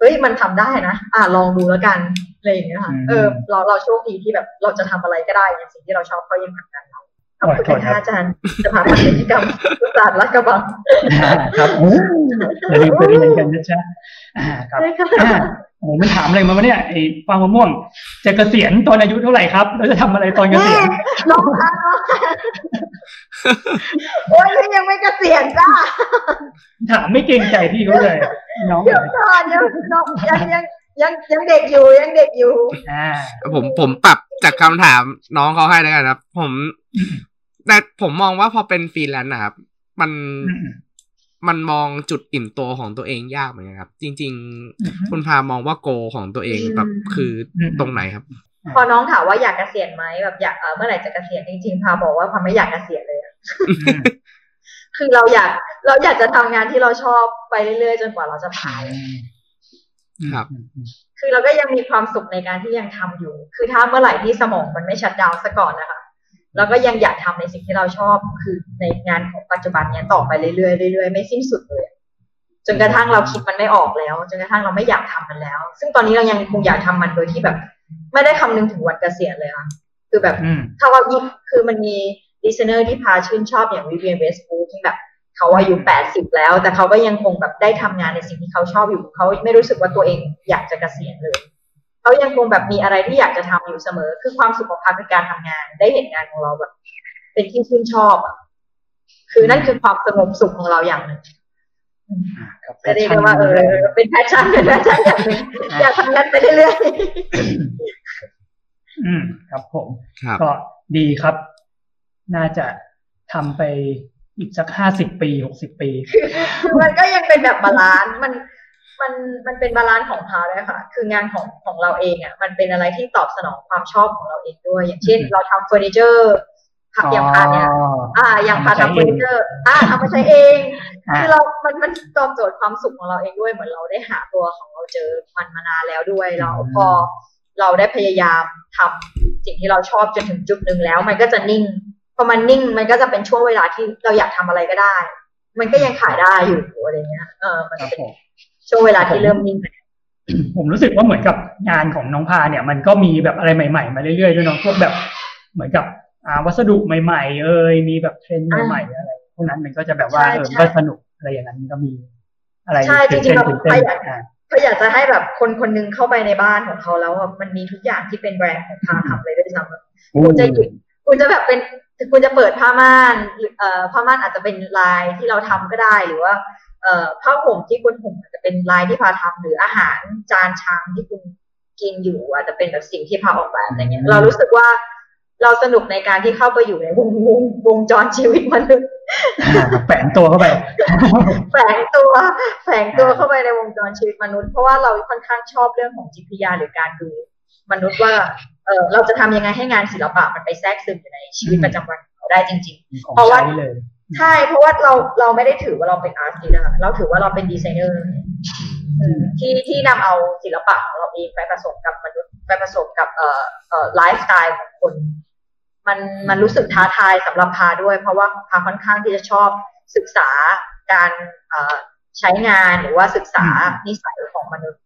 เฮ้ยมันทำได้นะ อ่าลองดูแล้วกันอะไรอย่างเงี้ยค่ะเออเราเราโชคดีที่แบบเราจะทำอะไรก็ได้ในสิ่งที่เราชอบเขายังผลักดันเราขอบคุณค่ะอาจารย์จะพาไปกิจกรรมศาสตร์รักกระบังครับโอ้อย่าลืมไปเรียนกันนะจ๊ะอ่าครับอ่า โอ้ไม่ถามอะไรมาวะเนี่ยไอ้ฟางมะม่วง จะเกษียณตอนอายุเท่าไหร่ครับแล้วจะทำอะไรตอนเกษียณน้องคะโอ้ยยังไม่เกษียณจ้าถามไม่เกรงใจพี่เขาเลยน้องเดี๋ยวก่อนยังน้องยังยังยังยังเด็กอยู่ยังเด็กอยู่อ่าผมผมปรับจากคำถามน้องเขาให้แล้วกันครับ ผม แต่ผมมองว่าพอเป็นฟรีแลนซ์นะครับ มัน มันมองจุดอิ่มตัวของตัวเองยากเหมือนกันครับ จริง ๆ คุณพามองว่าโกของตัวเองแบบคือตรงไหนครับ พอน้องถามว่าอยากเกษียณไหมแบบอยากเออเมื่อไหร่จะเกษียณจริงๆพาบอกว่าพาไม่อยากเกษียณเลยอะคือเราอยากเราอยากจะทำงานที่เราชอบไปเรื่อยๆ จนกว่าเราจะผ่านครับ คือเราก็ยังมีความสุขในการที่ยังทำอยู่ คือถ้าเมื่อไหร่ที่สมองมันไม่ชัดดาวน์ซะก่อนนะคะ เราก็ยังอยากทำในสิ่งที่เราชอบคือในงานของปัจจุบันเนี้ยต่อไปเรื่อยๆเรื่อยๆไม่สิ้นสุดเลยจนกระทั่งเราคิดมันไม่ออกแล้ว จนกระทั่งเราไม่อยากทำมันแล้ว ซึ่งตอนนี้เรายังคงอยากทำมันโดยที่แบบ ไม่ได้คำนึงถึงวันเกษียณเลยค่ะคือแบบถ้าว่ายิ่คือมันมีดีไซเนอร์ที่พาชื่นชอบอย่างวิเวียนเวสบูที่แบบเขาอายุแปดสิบแล้ว แต่เขาก็ยังคงแบบได้ทำงานในสิ่งที่เขาชอบอยู่เขาไม่รู้สึกว่าตัวเองอยากจะเกษียณเลย เขายังคงแบบมีอะไรที่อยากจะทำอยู่เสมอ คือความสุขของพาคือการทำงาน ได้เห็นงานของเราแบบ เป็นที่ชื่นชอบอะคือนั่นคือความสงบสุขของเราอย่างหนึ่งจะเรียกว่าเออเป็น passion เป็น passion อยากอยากทำงานไปเรื่อยๆอืมครับผมครับก็ดีครับ น่าจะทำไปอีกสักห้าสิบปีหกสิบปี มันก็ยังเป็นแบบ balance มัน มันมันเป็น balance ของพาด้วยค่ะ คืองานของของเราเองอะมันเป็นอะไรที่ตอบสนองความชอบของเราเองด้วย อย่างเช่น เราทำเฟอร์นิเจอร์ผักอย่างพาเนี่ยอ่าอย่างพาทำเฟอร์นิเจอร์อ่าเอามาใช้เองคือเรา มันมันตอบโจทย์ความสุขของเราเองด้วยเหมือนเราได้หาตัวของเราเจอมันมานานแล้วด้วยเราพอเราได้พยายามทำสิ่งที่เราชอบจนถึงจุดหนึ่งแล้ว มันก็จะนิ่งพอมันนิ่ง มันก็จะเป็นช่วงเวลาที่เราอยากทำอะไรก็ได้ มันก็ยังขายได้อยู่อะไรเงี้ยเออมันเป็น ช่วงเวลาที่เริ่มนิ่งผมรู้สึกว่าเหมือนกับงานของน้องพาเนี่ย มันก็มีแบบอะไรใหม่ๆ มาเรื่อยๆด้วยเนาะพวกแบบเหมือนกับอ่าวัสดุใหม่ ๆ เอ้ยมีแบบเทรนด์ใหม่ๆอะไรพวกนั้นมันก็จะแบบว่าเออก็สนุกอะไรอย่างนั้นก็มีอะไรใช่จริงๆเราพยากพยากจะให้แบบคนคนนึงเข้าไปในบ้านของเขาแล้วมันมีทุกอย่างที่เป็นแบรนด์ของพาทำเลยด้วยซ้ำคุณจะหยิบคุณจะแบบเป็นคุณจะเปิดผ้าม่านเอ่อผ้าม่านอาจจะเป็นลายที่เราทำก็ได้หรือว่าเอ่อ ผ้าห่มที่คุณห่มอาจจะเป็นลายที่พาทำหรืออาหารจานชามที่คุณกินอยู่อาจจะเป็นแบบสิ่งที่พาออกแบบอะไรเงี้ย เรารู้สึกว่าเราสนุกในการที่เข้าไปอยู่ในวงวงวงจรชีวิตมนุษย์แฝงตัวเข้าไป แฝงตัว แฝงตัวเข้าไปในวงจรชีวิตมนุษย์เพราะว่าเราค่อนข้างชอบเรื่องของจิตวิทยาหรือการดูมนุษย์ว่าเออเราจะทำยังไงให้งานศิลปะมันไปแทรกซึมอยู่ในชีวิตประจำวันของเราได้จริง ๆ เพราะว่า ใช่ เพราะว่าเราเราไม่ได้ถือว่าเราเป็น artist นะเราถือว่าเราเป็นดีไซเนอร์ที่ที่นำเอาศิลปะของเราเองไปผสมกับมนุษย์ไปผสมกับเอ่อเอ่อไลฟ์สไตล์ของคน มันมันรู้สึกท้าทายสำหรับพาด้วย เพราะว่าพาค่อนข้างที่จะชอบศึกษาการใช้งานหรือว่าศึกษานิสัยของมนุษย์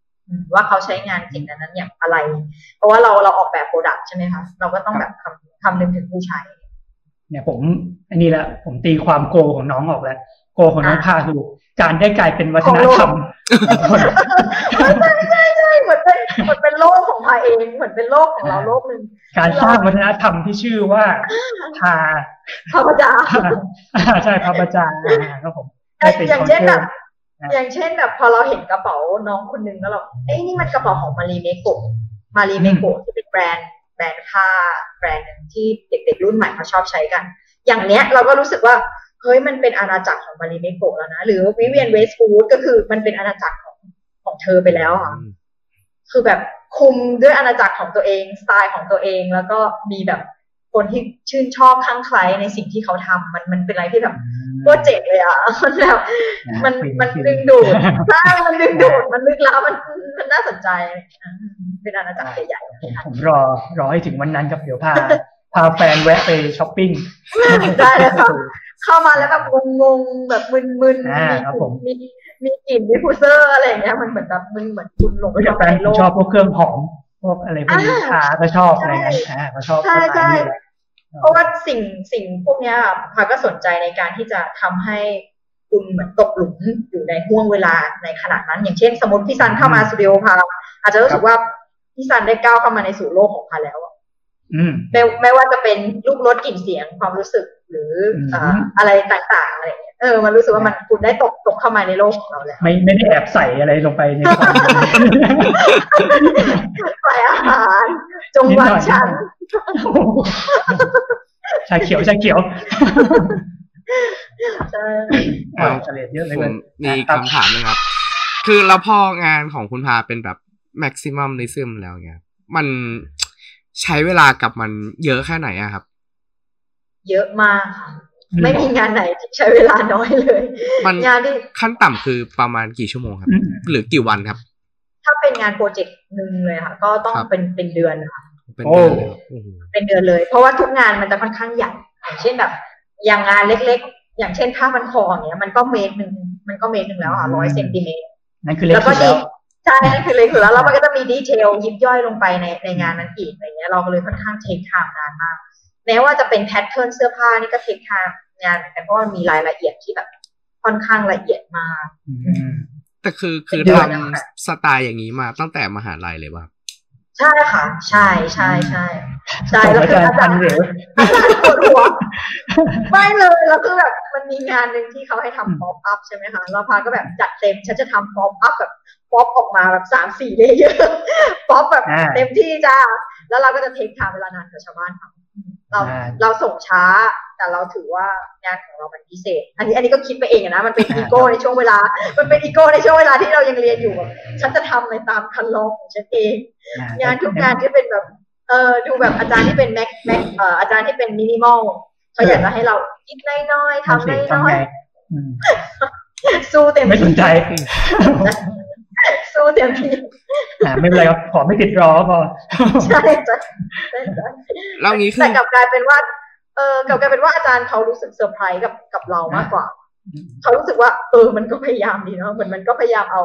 ว่าเขาใช้งานสิ่งนั้นอย่างอะไร เพราะว่าเราเราออกแบบ product ใช่ไหมคะเราก็ต้องแบบคำคำนึงถึงผู้ใช้ เนี่ยผมอันนี้แหละผมตีความ goal ของน้องออกแล้ว goal ของน้องพาคือการได้กลายเป็นวัฒนธรรมใช่ใช่ใช่เหมือนเป็นเหมือนเป็นโลกของพาเองเหมือนเป็นโลกของเราโลกหนึ่งการสร้างวัฒนธรรมที่ชื่อว่าพาพระพเจ้าใช่พระประจานครับผมอย่างเช่นแบบอย่างเช่นแบบพอเราเห็นกระเป๋าน้องคนนึงแล้วเราเอ้ยนี่มันกระเป๋าของ Marimekko Marimekko ที่เป็นแบรนด์ แบรนด์ผ้าแบรนด์หนึ่งที่เด็กๆรุ่นใหม่เขาชอบใช้กัน อย่างเนี้ยเราก็รู้สึกว่าเฮ้ยมันเป็นอาณาจักรของมารีเมโกะแล้วนะ หรือวิเวียนเวสฟูดก็คือมันเป็นอาณาจักรของของเธอไปแล้วค่ะคือแบบคุมด้วยอาณาจักรของตัวเอง สไตล์ของตัวเองแล้วก็มีแบบ คนที่ชื่นชอบข้างใครในสิ่งที่เขาทำมันมันเป็นอะไรที่แบบโคตรเจ๋งเลยอะมันแบบมันมันดึงดูดใช่มันดึงดูดมันลึกล้ำมันมันน่าสนใจเป็นอาณาจักรใหญ่ผมผมรอรอให้ถึงวันนั้นครับเดี๋ยวพาพาแฟนแวะไปช้อปปิ้งได้เลยค่ะเข้ามาแล้วแบบงงๆแบบมึนๆมีมีกลิ่น diffuser อะไรอย่างเงี้ยมันเหมือนแบบมึงเหมือนคุณหลงก็จะแฟนชอบพวกเครื่องหอมพวกอะไรพวกนี้พาก็ชอบอะไรเงี้ยอ่าก็ชอบใช่ใช่ เพราะว่าสิ่งสิ่งพวกเนี้ยพาก็สนใจในการที่จะทำให้คุณเหมือนตกหลุมอยู่ในห้วงเวลาในขนาดนั้น อย่างเช่น สมมติพี่ซันเข้ามาสตูดิโอพาอาจจะรู้สึกว่าพี่ซันได้ก้าวเข้ามาในสู่โลกของพาแล้ว ไม่ไม่ว่าจะเป็นรูปรสกลิ่นเสียงความรู้สึกหรืออะไรต่างๆอะไรเออ มันรู้สึกว่ามันคุณได้ตกตกเข้ามาในโลกของเราแล้วไม่ไม่ได้แอบใส่อะไรลงไปในความใส่อาหารจงวันฉันชาเขียวชาเขียวใช่เฉลี่ยเยอะเลยผมมีคำถามนะครับ คือแล้วพองานของคุณพาเป็นแบบ maximum ในซึมแล้วเนี่ยมัน ใช้เวลากับมันเยอะแค่ไหนอะครับ เยอะมากค่ะ ไม่มีงานไหนที่ใช้เวลาน้อยเลยมันงานที่ขั้นต่ำคือประมาณกี่ชั่วโมงครับ หรือกี่วันครับ ถ้าเป็นงานโปรเจกต์หนึ่งเลยค่ะ ก็ต้องเป็นเป็นเดือนค่ะเป็นเดือนเลยโอ้โหเป็นเดือนเลย เพราะว่าทุกงานมันจะค่อนข้างใหญ่อย่างเช่นแบบ อย่างงานเล็กๆ อย่างเช่นผ้าพันคออย่างเงี้ยมันก็เมตรหนึ่งมันก็เมตรหนึ่งแล้วค่ะร้อยเซนติเมตรนั่นคือเล็กแล้วก็สุดดีแล้ว ใช่นั่นคือเลยคือแล้วแล้วมันก็จะมี detail ยิบย่อยลงไปในในงานนั้นอีกอะไรเงี้ยเราก็เลยค่อนข้าง take time นานมากแม้ว่าจะเป็น pattern เสื้อผ้านี่ก็ take time นานเหมือนกันเพราะมันมีรายละเอียดที่แบบค่อนข้างละเอียดมากแต่คือคือเป็นเดืทอนนะคะ ทำสไตล์อย่างนี้มาตั้งแต่มหาลัยเลยป่ะใช่ค่ะ ใช่ใช่ใช่ใช่ส่งแล้วอาคือจารอาย์พัจานรย์เหรืออาจารย์ปวดหัวไม่เลยแล้วคือแบบมันมีงานหนึ่งที่เขาให้ทำ pop up ใช่ไหมคะเราพาก็แบบจัดเต็มฉันจะทำ pop up แบบ ป๊อปออกมาแบบสามสี่ layer pop แบบอ่าเต็มที่จ้า แล้วเราก็จะ take time เวลานานกว่าชาวบ้านทำเราอ่าเราส่งช้า แต่เราถือว่างานของเรามันพิเศษ อันนี้อันนี้ก็คิดไปเองอะนะ มันเป็นอีโก้ในช่วงเวลา มันเป็นอีโก้ในช่วงเวลาที่เรายังเรียนอยู่แบบฉันจะทำในตามคันลองของฉันเอง งานทุกงานที่เป็นแบบ เออดูแบบอาจารย์ที่เป็นแม็กแม็กเอ่ออาจารย์ที่เป็นมินิมอลเขาอยากจะให้เราคิดน้อยๆทำทำสิน้ทำอไงยอืมๆสู้เต็มไม่สนที่ใจ สู้เต็มที่อ่าไม่เป็นไรครับขอไม่ติดรอพอใช่จ้ะใช่จ้ะแล้วงี้คืแต่อกลับกลายเป็นว่า เออกลับกลายเป็นว่าอาจารย์เขารู้สึกเซอร์ไพรส์กับกับเรามากกว่า เขารู้สึกว่า เออมันก็พยายามดีเนาะเหมือนมันก็พยายามเอา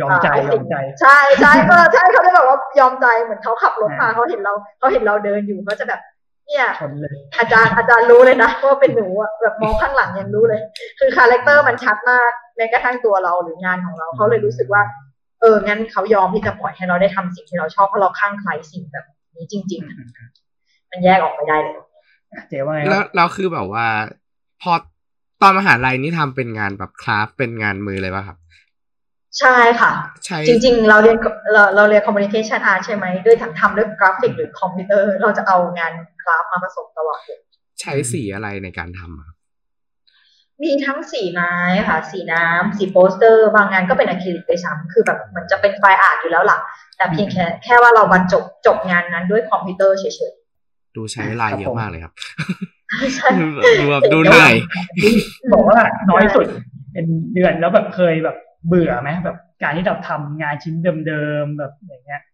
ยอมใจยอมใจ ใช่ใช่เออใช่เขาได้แบบว่ายอมใจเหมือนเขาขับรถมาเขาเห็นเราเขาเห็นเราเดินอยู่เขาจะแบบเนี่ยชนเลยอาจารย์อาจารย์รู้เลยนะว่าเป็นหนูอะแบบมองข้างหลังยังรู้เลย คือ character มันชัดมากแม้กระทั่งตัวเราหรืองานของเราเขาเลยรู้สึกว่าเอองั้นเขายอมที่จะปล่อยให้เราได้ทำสิ่งที่เราชอบเพราะเราข้างใครสิ่งแบบนี้จริงๆอะมันแยกออกไม่ได้เลยเจ๊ว่าไงคแล้วรับแล้วคือแบบว่า พอตอนมหาลัยนี่ทำเป็นงานแบบ craft เป็นงานมือเลยป่ะครับ ใช่ค่ะใช้จริง ๆ เราเรียนเราเราเรียน communication art ใช่ไหมด้วยทำทำด้วยกราฟิกหรือคอมพิวเตอร์ เราจะเอางาน craft มาผสมตลอดเลยใช้สีอะไรในการทำอะครับ มีทั้งสีไม้ค่ะ สีน้ำสีโปสเตอร์ บางงานก็เป็นอะคริลิกด้วยซ้ำคือแบบเหมือนจะเป็น fine art อยู่แล้วล่ะ แต่เพียงแค่แค่ว่าเราบรรจบจบงานนั้นด้วยคอมพิวเตอร์เฉยดูใช้เวลาเยอะมากเลยครับๆใช่ดูแบบดูเหนื่อยบอกว่าน้อยสุด เป็นเดือนแล้วแบบเคยแบบเบื่อไหมแบบการที่เราทำงานชิ้นเดิมๆแบบอย่างเงี้ยหรื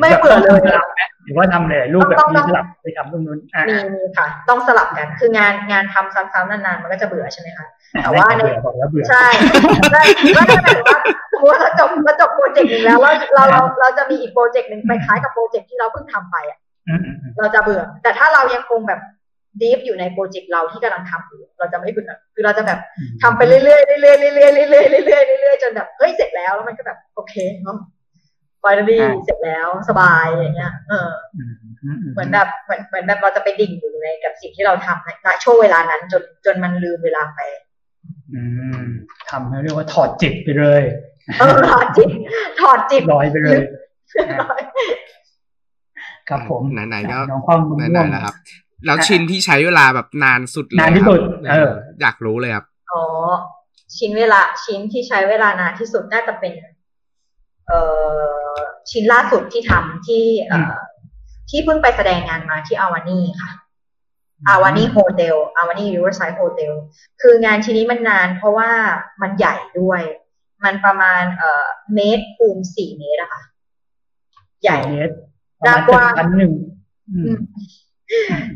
ไม่แบบเบื่อเลยสลับไหมหรือว่าทำเลยรูปแบบต้องมีต้องสลับไปทำตรงนู้นอ่ามีมีค่ะ ต้องสลับกันคืองานงานทำซ้ำๆนานๆมันก็จะเบื่อใช่ไหมคะแต่ว่าในเบื่อบอกแล้วเบื่อใช่ใช่ก็จะหมายถึงว่าสมมติว่าเราจบเราจบโปรเจกต์หนึ่งแล้วเราเราเราเราจะมีอีกโปรเจกต์หนึ่งไปคล้ายกับโปรเจกต์ที่เราเพิ่งทำไปอะอืมอืมอืมเราจะเบื่อ แต่ถ้าเรายังคงแบบดีฟอยู่ในโปรเจกต์เราที่กำลังทำอยู่เราจะไม่เบื่อคือเราจะแบบทำไปเรื่อยๆเรื่อยๆเรื่อยๆเรื่อยๆเรื่อยๆเรื่อยๆเรื่อยๆจนแบบเฮ้ยเสร็จแล้วแล้วมันก็แบบโอเคเนาะ ไฟนอลี่เสร็จแล้วสบายอย่างเงี้ย เออ เหมือนแบบเหมือนเหมือนแบบเราจะไปดิ่งอยู่ในกับสิ่งที่เราทำในช่วงเวลานั้นจนจนมันลืมเวลาไป อืมทำให้เรียกว่าถอดจิตไปเลยเออถอดจิตถอดจิตลอยไปเลยครับผมไหนๆก็น้องความม่วงไหนๆแล้วครับ แล้วชิ้นที่ใช้เวลาแบบนานสุดเลยนานที่สุดครับเอออยากรู้เลยครับอ๋อชิ้นเวลาชิ้นที่ใช้เวลานานที่สุดน่าจะเป็นเอ่อ ชิ้นล่าสุดที่ทำที่เอ่อที่เพิ่งไปแสดงงานมาที่ Avani ค่ะ Avani Hotel Avani Riverside Hotel คืองานชิ้นนี้มันนานเพราะว่ามันใหญ่ด้วย มันประมาณเอ่อเมตรคูณสี่เมตรอะค่ะ ใหญ่เมตรประมาณกว้างพันหนึ่งอืม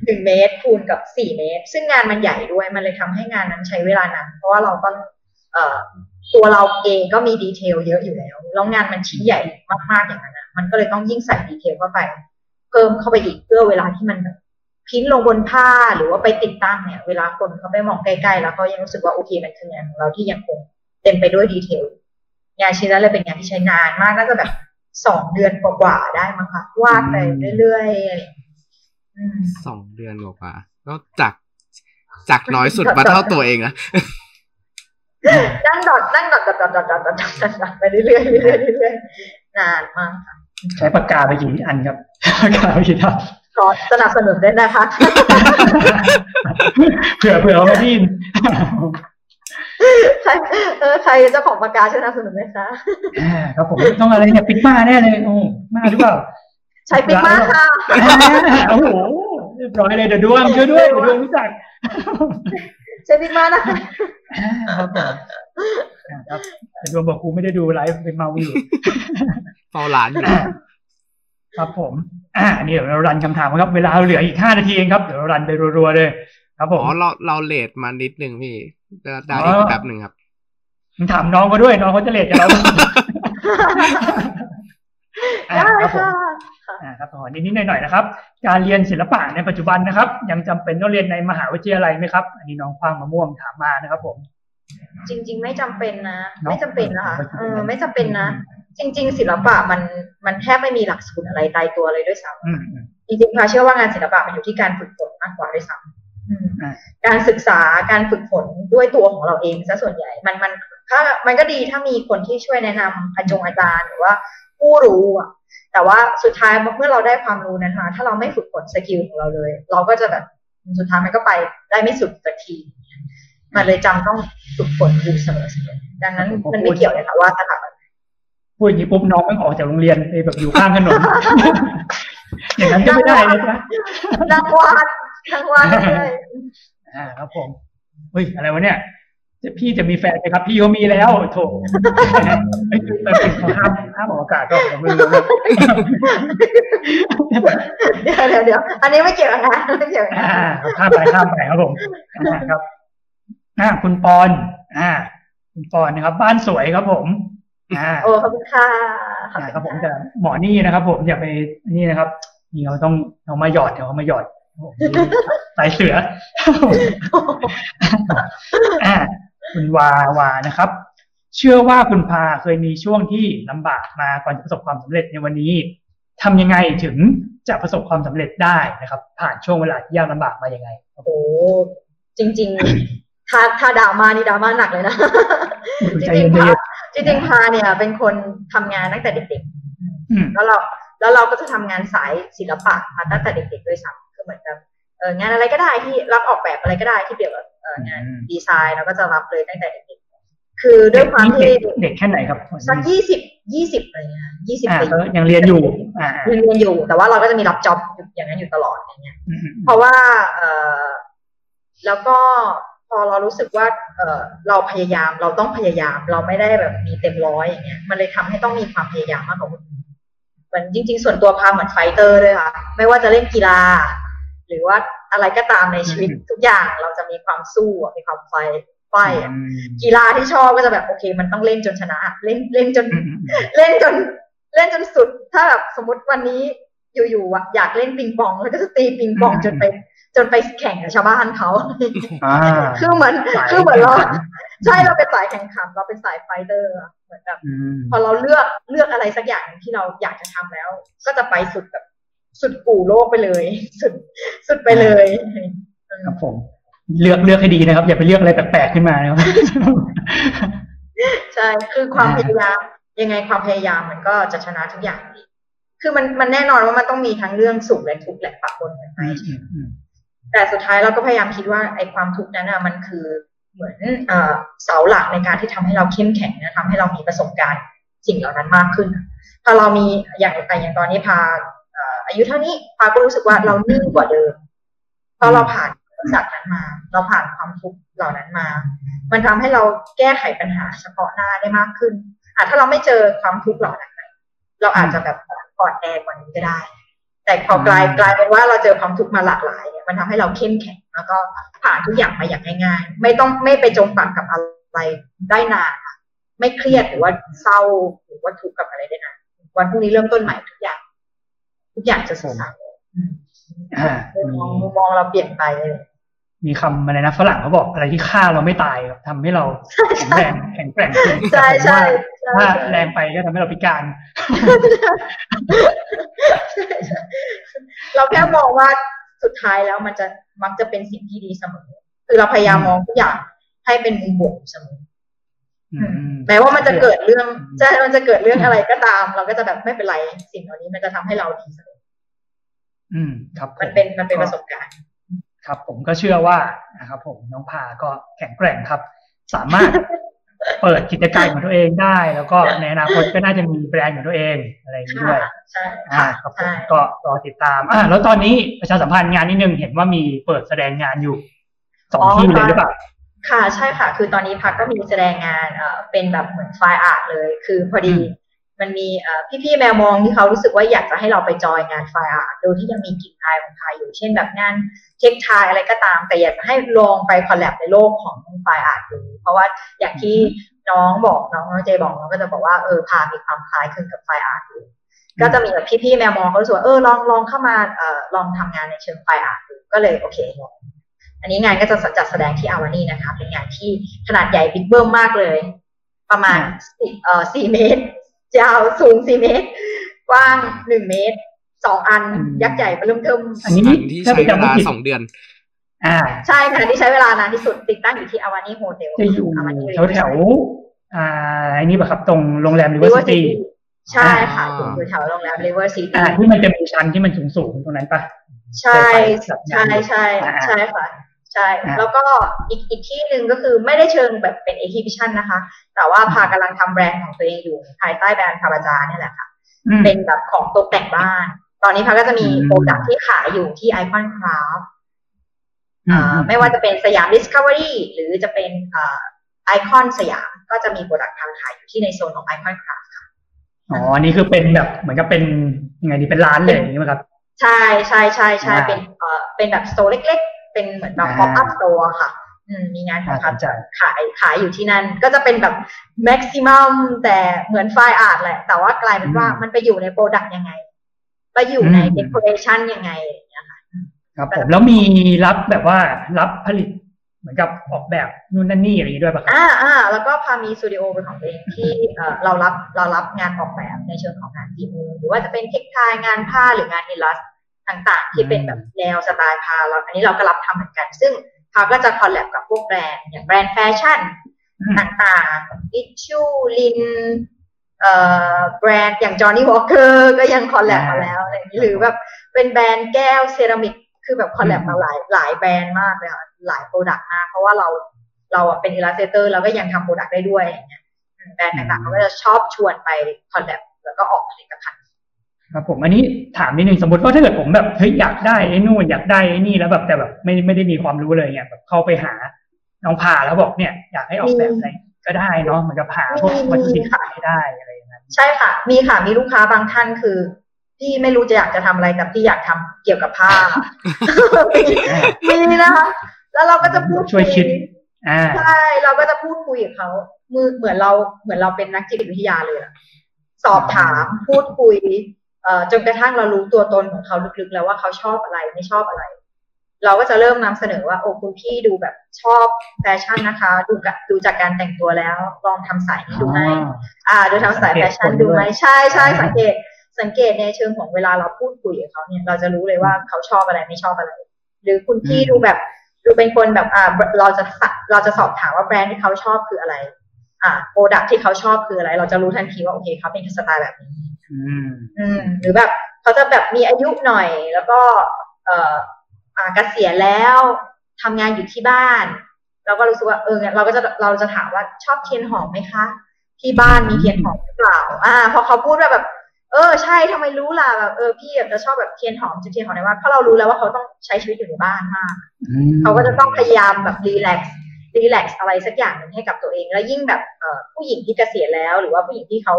หนึ่งเมตรคูณกับสี่เมตร ซึ่งงานมันใหญ่ด้วยมันเลยทำให้งานนั้นใช้เวลานานเพราะว่าเราต้องเอ่อ ตัวเราเองก็มี detail เยอะอยู่แล้ว แล้วงานมันชิ้นใหญ่มากๆอย่างนั้นนะมันก็เลยต้องยิ่งใส่ detail เข้าไป เพิ่มเข้าไปอีกเพื่อเวลาที่มันแบบพิมพ์ลงบนผ้าหรือว่าไปติดตั้งเนี่ย เวลาคนเขาไปมองใกล้ๆแล้วก็ยังรู้สึกว่าโอเคมันคืองานของเราที่ยังคงเต็มไปด้วยดีเทลงานชิ้นนั้นเลยเป็นงานที่ใช้นานมากน่าจะแบบสองเดือนกว่าๆได้มั้งคะวาดไปเรื่อยๆสองเดือนกว่าก็จากจากน้อยสุดมาเท่าตัวเองนะ นั่งดอดนั่งดอดดอดดอดดอดดอดดอดอดไปเรื่อยเรื่อยเรื่อยนานมากค่ะใช้ปากกาไปกี่อันครับปากกาไปกี่อันขอสนับสนุนได้นะคะเผื่อเผื่อไม่ได้ใช่เออใครเจ้าของปากกาช่วยสนับสนุนไหมคะครับผมต้องอะไรเนี่ยปิกมาแน่เลยโอ้มาหรือเปล่าใช้ปิกมาค่ะโอ้โหเรียบร้อยเลยเดี๋ยวดวงช่วยด้วยเดี๋ยวดวงรู้จัก ใช้ปิดมากนะคะอ่าครับผมอ่าครับแต่ดวงบอกกูไม่ได้ดูไลฟ์เป็นเมาอยู่เฝ้าร้านอยู่ครับผมอ่าอันนี้เดี๋ยวเรารันคำถามครับ เวลาเหลืออีกห้านาทีเองครับเดี๋ยวเรารันไปรัวๆเลย ครับผอ๋มอเราเราเลทมานิดนึงพี่ได้ได้อ๋ออีกแป๊บหนึ่งครับมึงถามน้องเขาด้วยน้องเขาจะเลทกับเราอ่าได้ ครับผมค่ะอ่าครับขอนิดๆหน่อยๆนะครับ การเรียนศิลปะในปัจจุบันนะครับ ยังจำเป็นต้องเรียนในมหาวิทยาลัยไหมครับ อันนี้น้องควางมะม่วงถามมานะครับ ผม จริง ๆ ไม่จำเป็นนะเนอะไม่จำเป็นนะคะไม่จำเป็นเออไม่จำเป็นนะ จริง ๆ ศิลปะมันมันแทบไม่มีหลักสูตรอะไรตายตัวเลยด้วยซ้ำอืมอืมจริงๆพาเชื่อว่างานศิลปะมันอยู่ที่การฝึกฝนมากกว่าด้วยซ้ำอืมอ่าการศึกษาการฝึกฝนด้วยตัวของเราเองซะส่วนใหญ่มันมันถ้ามันก็ดีถ้ามีคนที่ช่วยแนะนำอาจงอาจารย์หรือว่า ผู้รู้อะแต่ว่าสุดท้ายเมื่อเราได้ความรู้นั้นมาถ้าเราไม่ฝึกฝนสกิลของเราเลย เราก็จะแบบสุดท้ายมันก็ไปได้ไม่สุดสักที มันเลยจำต้องฝึกฝนอยู่เสมอๆดังนั้นมันไม่เกี่ยวเลยค่ะว่าสถาบันพูดอย่างนี้ปุ๊บน้องมันออกจากโรงเรียนไปแบบอยู่ข้างถนนอย่างนั้นก็ไม่ได้เลยนะนั่งวาดนั่งวาดเลยอ่าครับผมเฮ้ยอะไรวะเนี่ย จะพี่จะมีแฟนไหมครับ พี่เขามีแล้วโถไอ้ยเป็นเป็นข้อห้ามห้ามออกอากาศก็ผมไม่รู้นะเดี๋ยวเดี๋ยวเดี๋ยวอันนี้ไม่เกี่ยวนะไม่เกี่ยวนะอ่าข้ามไปข้ามไปครับผมอ่าครับอ่าคุณปอนอ่า คุณปอนนะครับ บ้านสวยครับผมอ่าโอ้ขอบคุณค่ะขอบอ่าคุณครับผมแต่หมอนี่นะครับ ผมอย่าไปนี่นะครับนี่เราต้องเอามาหยอดเดี๋ยวเอามาหยอดผมสายเสืออ่า คุณวาวานะครับ เชื่อว่าคุณพาเคยมีช่วงที่ลำบากมาก่อนจะประสบความสำเร็จในวันนี้ทำยังไงถึงจะประสบความสำเร็จได้นะครับ ผ่านช่วงเวลาที่ยากลำบากมายังไงครับโอ้จริง ๆ ถ้าถ้าดราม่านี่ดราม่าหนักเลยนะจใจริงเย็นๆใจพาเย็นจริงๆพาเนี่ย เป็นคนทำงานตั้งแต่เด็กอืมๆแล้วเราแล้วเราก็จะทำงานสายศิลปะมาตั้งแต่เด็กๆด้วยซ้ำคือเหมือนกับเออ งานอะไรก็ได้ที่รับออกแบบอะไรก็ได้ที่เกี่ยวกับเอองานดีไซน์เราก็จะรับเลยตั้งแต่เด็กๆคือด้วยความที่เด็กเด็กแค่ไหนครับสักยี่สิบยี่สิบอะไรเงี้ยยี่สิบอ่าปีก็ยังเรียนอยู่อ่าอ่ายังเรียนอยู่ แต่ว่าเราก็จะมีรับ job อย่างนั้นอยู่ตลอดอย่างเงี้ยอืมอืมเพราะว่าเออแล้วก็พอเรารู้สึกว่าเออเราพยายามเราต้องพยายาม เราไม่ได้แบบมีเต็มร้อยอย่างเงี้ยมันเลยทำให้ต้องมีความพยายามมากกว่าคนอื่นเหมือนจริง ๆ ส่วนตัวพาเหมือน fighter ด้วยค่ะ ไม่ว่าจะเล่นกีฬา หรือว่าอะไรก็ตามในชีวิตทุกอย่างเราจะมีความสู้อะมีความ fightไฟอะอืมกีฬาที่ชอบก็จะแบบโอเค มันต้องเล่นจนชนะเล่นเล่นจนอืมอืมอืมเล่นจน เล่นจนสุด ถ้าแบบสมมติวันนี้อยู่ๆอะอยากเล่นปิงปอง แล้วก็จะตีปิงปองจนไปจนไปแข่งกับชาวบ้านเขาอ่าคือเหมือนสายคือเหมือนเราแข่งขันใช่เราเป็นสายแข่งขันเราเป็นสายไฟเตอร์อะเหมือนแบบอืมพอเราเลือกเลือกอะไรสักอย่างที่เราอยากจะทำแล้ว ก็จะไปสุดแบบ สุดกู่โลกไปเลย สุดสุดไปเลยครับผม เลือกเลือกให้ดีนะครับ อย่าไปเลือกอะไรแปลกๆขึ้นมานะครับใช่คือความพยายามยังไงความพยายามมันก็จะชนะทุกอย่างดีคือมันมันแน่นอนว่ามันต้องมีทั้งเรื่องสุขและทุกข์แหละปะปนกันไปอืมอืมแต่สุดท้ายเราก็พยายามคิดว่าไอ้ความทุกข์นั้นน่ะมันคือเหมือนเอ่อเสาหลักในการที่ทำให้เราเข้มแข็งนะทำให้เรามีประสบการณ์สิ่งเหล่านั้นมากขึ้นพอเรามีอย่างอย่างตอนนี้พาเอายุเท่านี้พาก็รู้สึกว่าเรานิ่งกว่าเดิมเพราะเราผ่านจากนั้นมา เราผ่านความทุกข์เหล่านั้นมา มันทำให้เราแก้ไขปัญหาเฉพาะหน้าได้มากขึ้นอะถ้าเราไม่เจอความทุกข์เหล่านั้นเราอาจจะแบบอ่อนแอกว่านี้ก็ได้ แต่พอกลายกลายเป็นว่าเราเจอความทุกข์มาหลากหลายเนี่ยมันทำให้เราเข้มแข็งแล้วก็ผ่านทุกอย่างมาอย่างง่ายๆ ไม่ต้องไม่ไปจมปักกับอะไรได้นานไม่เครียดหรือว่าเศร้าหรือว่าทุกข์กับอะไรได้นานวันพรุ่งนี้เริ่มต้นใหม่ทุกอย่าง ทุกอย่างจะสดใสอืมอ่ามุมมีมองมุมมองเราเปลี่ยนไปเลยมีคำอะไรนะฝรั่งเขาบอกอะไรที่ฆ่าเราไม่ตายครับทำให้เราแข็งแรงแข็งแกร่งขึ้นใช่ใช่แต่ใช่ผมว่าถ้าแรงไปก็ทำให้เราพิการ เราแค่มองว่าสุดท้ายแล้วมันจะมักจะเป็นสิ่งที่ดีเสมอ คือเราพยายามมองทุกอย่างให้เป็นมุมบวกเสมออืมแม้ว่ามันจะเกิดเรื่องจะมันจะเกิดเรื่องอะไรก็ตาม เราก็จะแบบไม่เป็นไร สิ่งเหล่านี้มันจะทำให้เราดีเสมอ อืมครับผมันเป็นมันเป็นประสบการณ์ ครับ ผมก็เชื่อว่านะครับผมน้องพาก็แข็งแกร่งครับ สามารถเปิดกิจการของตัวเองได้ แล้วก็ในอนาคตก็น่าจะมีแบรนด์ของตัวเองอะไรอย่างนี้ด้ค่ะวยใช่อ่าค่ะครับผมใช่ก็รอติดตามอ่าแล้วตอนนี้ประชาสัมพันธ์งานนิดนึงเห็นว่ามีเปิดแสดงงานอยู่สองที่เลยหรือเปล่าค่ะใช่ค่ะ คือตอนนี้พักก็มีแสดงงานเอ่อเป็นแบบเหมือน fine art เลย คือพอดีอื มมันมีเอ่อพี่ๆแมวมองที่เขารู้สึกว่าอยากจะให้เราไป join งาน fine art โดยที่ยังมีกลิ่นอายของไทยอยู่เช่นแบบงาน textile อะไรก็ตาม แต่อยากจะให้ลองไป collab ในโลกของ fine art ดูเพราะว่าอย่างที่น้องบอกน้องน้องเจบอกน้องก็จะบอกว่าเออพามีความคล้ายคลึงกับไฟล์อาร์ตอยู่ก็จะมีแบบพี่ๆแมวมองเขารู้สึกว่าเออลองลองเข้ามาเอ่อลองทำงานในเชิงไฟล์อาร์ตดูก็เลยโอเคลองอันนี้งานก็จะจัดแสดงที่อาวานี่นะคะ เป็นงานที่ขนาดใหญ่บิ๊กเบิ้มมากเลย ประมาณสี่เอ่อสี่เมตร ยาวสูงสี่เมตร กว้างหนึ่งเมตรสองอันอืมยักษ์ใหญ่เริ่มเทิมอันนี้อันที่ถ้าใช้ไปเวจำไม่ลาผิดสองเดือน อ่า ใช่ค่ะที่ใช้เวลานานที่สุดติดตั้งอยู่ที่ Avani Hotel จะอยู่อาวานี่แถวแถวๆอ่าไอ้นี่ป่ะครับตรงโรงแรมริเวอร์ซิตี้ใช่ค่ะอ่าอยู่แถวโรงแรม River City อ่าที่มันจะมีชั้นที่มันสูงสูงๆตรงนั้นป่ะใช่เคยไปใช่ใช่อ่าใช่ค่ะ ใช่อ่าแล้วก็อีกอีกที่หนึ่งก็คือไม่ได้เชิงแบบเป็น exhibition นะคะ แต่ว่าพากำลังทำแบรนด์ของตัวเองอยู่ภายใต้แบรนด์คาบาจาเนี่ยแหละค่ะอืมเป็นแบบของตกแต่งบ้าน ตอนนี้พาก็จะมีอืม product ที่ขายอยู่ที่ ICONCRAFT อืมไม่ว่าจะเป็นสยาม Discovery หรือจะเป็นไอคอนสยาม ก็จะมี product ทางขายอยู่ที่ในโซนของ ICONCRAFT ค่ะ อ๋ออันนี้คือเป็นแบบเหมือนกับเป็นยังไงดีเป็นร้านเลยอย่างนี้ไหมครับ ใช่ใช่ใช่ใช่อ่าเป็นเอ่อเป็นแบบ store เล็กๆ เป็นเหมือนแบบอ่า pop up store ค่ะอืมมีงานของน่าสพับนใจขายขายอยู่ที่นั่น ก็จะเป็นแบบ maximum แต่เหมือน fine art แหละ แต่ว่ากลายเป็นว่าอืมมันไปอยู่ใน product ยังไง ไปอยู่ในอืม decoration ยังไงอย่างเงี้ยค่ะครับผมแล้วมีรับแบบว่ารับผลิตเหมือนกับออกแบบนู่นนั่นนี่อะไรอย่างนี้ด้วยป่ะครับอ่าอ่าแล้วก็พามีสตูดิโอเป็นของตัวเองที่เอ่อเรารับเรารับงานออกแบบในเชิงของงานฝีมือหรือว่าจะเป็น textile งานผ้าหรืองาน illust ต่างๆ ที่เป็นแบบแนวสไตล์พาเราอันนี้เราก็รับทำเหมือนกัน ซึ่งพาก็จะ collab กับพวกแบรนด์อย่างแบรนด์แฟชั่นอืมต่างๆ Issue Lyn เอ่อแบรนด์อย่างจอห์นนี่วอ k เกอร์ก็ยัง collab มาแล้วอะไรอย่างนี้หรือแบบเป็นแบรนด์แก้วเซรามิกคือแบบ collab มาหลายหลายแบรนด์มากเลยค่ะหลาย product มากเพราะว่าเราเราอะเป็น illustrator เราก็ยังทำ product ได้ด้วยอย่างเงี้ยอืมแบรนด์ต่างๆเขาก็จะชอบชวนไป collab แล้วก็ออกผลิตภัณฑ์ ครับผมอันนี้ถามนิดนึงสมมติว่าถ้าเกิดผมแบบเฮ้ยอยากได้ไอ้นู่นอยากได้ไอ้นี่แล้วแบบแต่แบบไม่ไม่ได้มีความรู้เลยเนี่ยแบบเข้าไปหาน้องพาแล้วบอกเนี่ย อยากให้ออกแบบอะไรก็ได้เนาะเหมือนกับหาพวกวัตถุดิบขายให้ได้อะไรอย่างนั้นใช่ค่ะ มีค่ะมีลูกค้าบางท่านคือพี่ไม่รู้จะอยากจะทำอะไรแต่พี่อยากทำเกี่ยวกับผ้ามีนะคะแล้วเราก็จะพูดช่วยคิดอ่าใช่เราก็จะพูดคุยกับเขามือเหมือนเราเหมือนเราเป็นนักจิตวิทยาเลยอะสอบถามพูดคุยเอ่อ จนกระทั่งเรารู้ตัวตนของเขาลึกๆ แล้วว่าเขาชอบอะไรไม่ชอบอะไร เราก็จะเริ่มนำเสนอว่าโอ้คุณพี่ดูแบบชอบแฟชั่นนะคะ ดูดูจากการแต่งตัวแล้ว ลองทำสายนี้ดูไหมอ่าดูทำสายแฟชั่นดูไหมใช่ใช่สังเกต สังเกตในเชิงของเวลาเราพูดคุยกับเขาเนี่ยเราจะรู้เลยว่าเขาชอบอะไรไม่ชอบอะไร หรือคุณพี่ดูแบบดูเป็นคนแบบอ่าเราจะเราจะสอบถามว่าแบรนด์ที่เขาชอบคืออะไร อ่าโปรดักที่เขาชอบคืออะไร เราจะรู้ทันทีว่าโอเคเขาเป็นสไตล์แบบนี้อืม หรือแบบเขาจะแบบมีอายุหน่อย แล้วก็ เอ่ออ่าเกษียณแล้วทำงานอยู่ที่บ้าน เราก็รู้สึกว่าเออเราก็จะเราจะถามว่าชอบเทียนหอมไหมคะ ที่บ้านมีเทียนหอมหรือเปล่า อ่า พอเขาพูดว่าแบบ เออ ใช่ทำไมรู้ล่ะแบบเออพี่แบบจะชอบแบบเทียนหอมจะเทียนหอมในบ้านเพราะเรารู้แล้วว่าเขาต้องใช้ชีวิตอยู่ในบ้านมากเขาก็จะต้องพยายามแบบ relax relax อะไรสักอย่างหนึ่งให้กับตัวเอง แล้วยิ่งแบบเอ่อผู้หญิงที่เกษียณแล้ว หรือว่าผู้หญิงที่เขา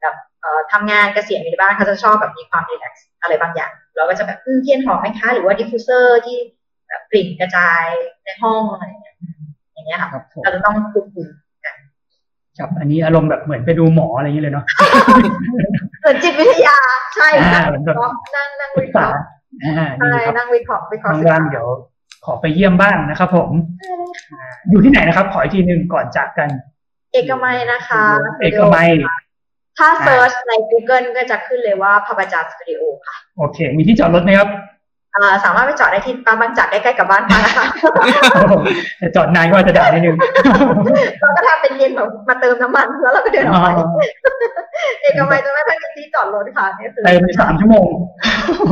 แบบเอ่อ ทำงานเกษียณอยู่ในบ้านเขาจะชอบแบบมีความ relax อะไรบางอย่าง เราก็จะแบบเทียนหอมไหมคะ หรือว่า diffuser ที่แบบกลิ่นกระจายในห้องอะไรอย่างเงี้ยอย่างเงี้ยค่ะเราจะต้องคุคุยกันครับอันนี้อารมณ์แบบเหมือนไปดูหมออะไรอย่างเงี้ยเลยเนาะเหมือนจิตวิทยาใช่ค่ะนั่งนั่งวิเคราะห์ใช่นั่งวิเคราะห์วิเคราะห์บางเดี๋ยว ขอไปเยี่ยมบ้างนะครับผมอยู่ที่ไหนนะครับ ขออีกทีหนึ่งก่อนจากกัน เอกมัยนะคะ เอกมัย ถ้าเซิร์ชใน Google ก็จะขึ้นเลยว่าพาบาจาสตูดิโอค่ะ โอเค มีที่จอดรถไหมครับสามารถไปจอดได้ที่ปั๊มบางจากใกล้ๆกับบ้านมานะคะแต่จอดนานก็จะด่านิดนึงเราก็ทำเป็นเย็นแบบมาเติมน้ำมันแล้วเราก็เดินออกไปเอกมัยจะไม่ค่อยมีที่จอดรถค่ะนี่คือเติมสามชั่วโมง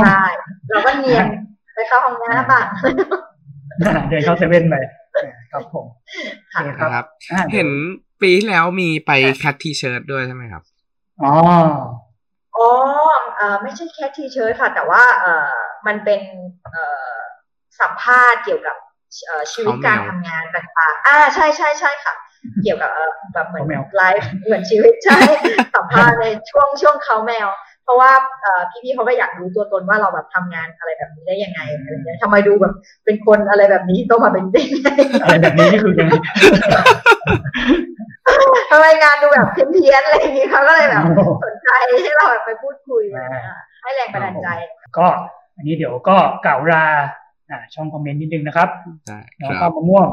ใช่เราก็เนียนไปเข้าห้องน้ำบ้างเดินเข้าเซเว่นไปครับผมครับ เห็นปีที่แล้วมีไป Cat T-Shirt ด้วยใช่ไหมครับ อ๋ออ๋อเอ่อไม่ใช่ Cat T-Shirt ค่ะ แต่ว่าเอ่อมันเป็นเอ่อสัมภาษณ์เกี่ยวกับชีวิตการทำงานต่างๆอ่าใช่ใช่ใช่ค่ะ เกี่ยวกับแบบเหมือน life เหมือนชีวิตใช่สัมภาษณ์ในช่วงช่วงเขาแมว เพราะว่าพี่ๆเขาก็อยากรู้ตัวตนว่าเราแบบทำงานอะไรแบบนี้ได้ยังไงอะไรเงี้ยทำไมดูแบบ เป็นคนอะไรแบบนี้ต้องมาเป็นเด็กอะไรแบบนี้นี่คือยังไงทำไมงานดูแบบเพี้ยนๆอะไรอย่างนี้เขาก็เลยแบบสนใจให้เราแบบไปพูดคุยให้แรงบันดาลใจ ก็อันนี้เดี๋ยวก็เก่าราช่องคอมเมนต์นิดนึงนะครับแล้วก็มะม่วง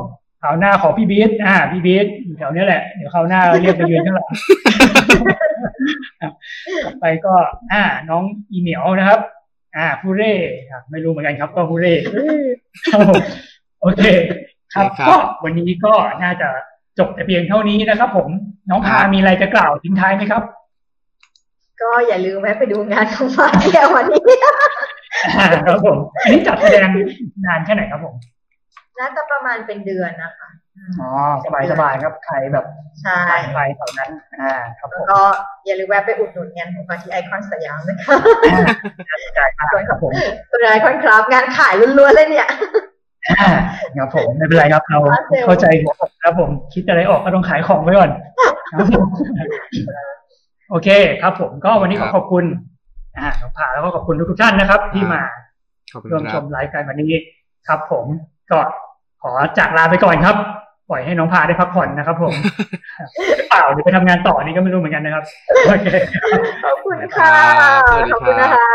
คราวหน้าขอพี่บีทอ่าพี่บีทอยู่แถวนี้แหละ เดี๋ยวคราวหน้าเรียกไปยืนข้างหลังต่อไปก็ อ่า น้องอีเหมียวนะครับ อ่าผู้เร่ไม่รู้เหมือนกันครับ ก็ผู้เร่โอเค ครับก็วันนี้ก็น่าจะจบแต่เพียงเท่านี้นะครับ ผม น้องพามีอะไรจะกล่าวทิ้งท้ายไหมครับ ก็อย่าลืมแวะไปดูงานของมาเที่ยววันนี้ครับผมอันนี้จัดแสดงนานแค่ไหนครับผม น่าจะประมาณเป็นเดือนนะคะอ๋อสบายสบายครับใครแบบใช่ไปแถวนั้นอ่าครับผมก็อย่าลืมแวะไปอุดหนุนงานของมาที่ไอคอนสยามนะคะใช่ครับผมตัวไอคอนครับงานขายล้วนๆเลยเนี่ยครับผมไม่เป็นไรครับเราเข้าใจหัวอกครับผมคิดอะไรออกก็ต้องขายของไว้ก่อนครับผมโอเคครับผมก็วันนี้ขอขอบคุณอ่าน้องผาแล้วก็ขอบคุณทุกท่านนะครับ ที่มาร่วมชมรายการวันนี้ครับผมก็ ขอจากลาไปก่อนครับ ปล่อยให้น้องพาได้พักผ่อนนะครับผมเปล่าเดี๋ยวไปทำงานต่อนี่ก็ไม่รู้เหมือนกันนะครับโอเคขอบคุณค่ะขอบคุณนะคะ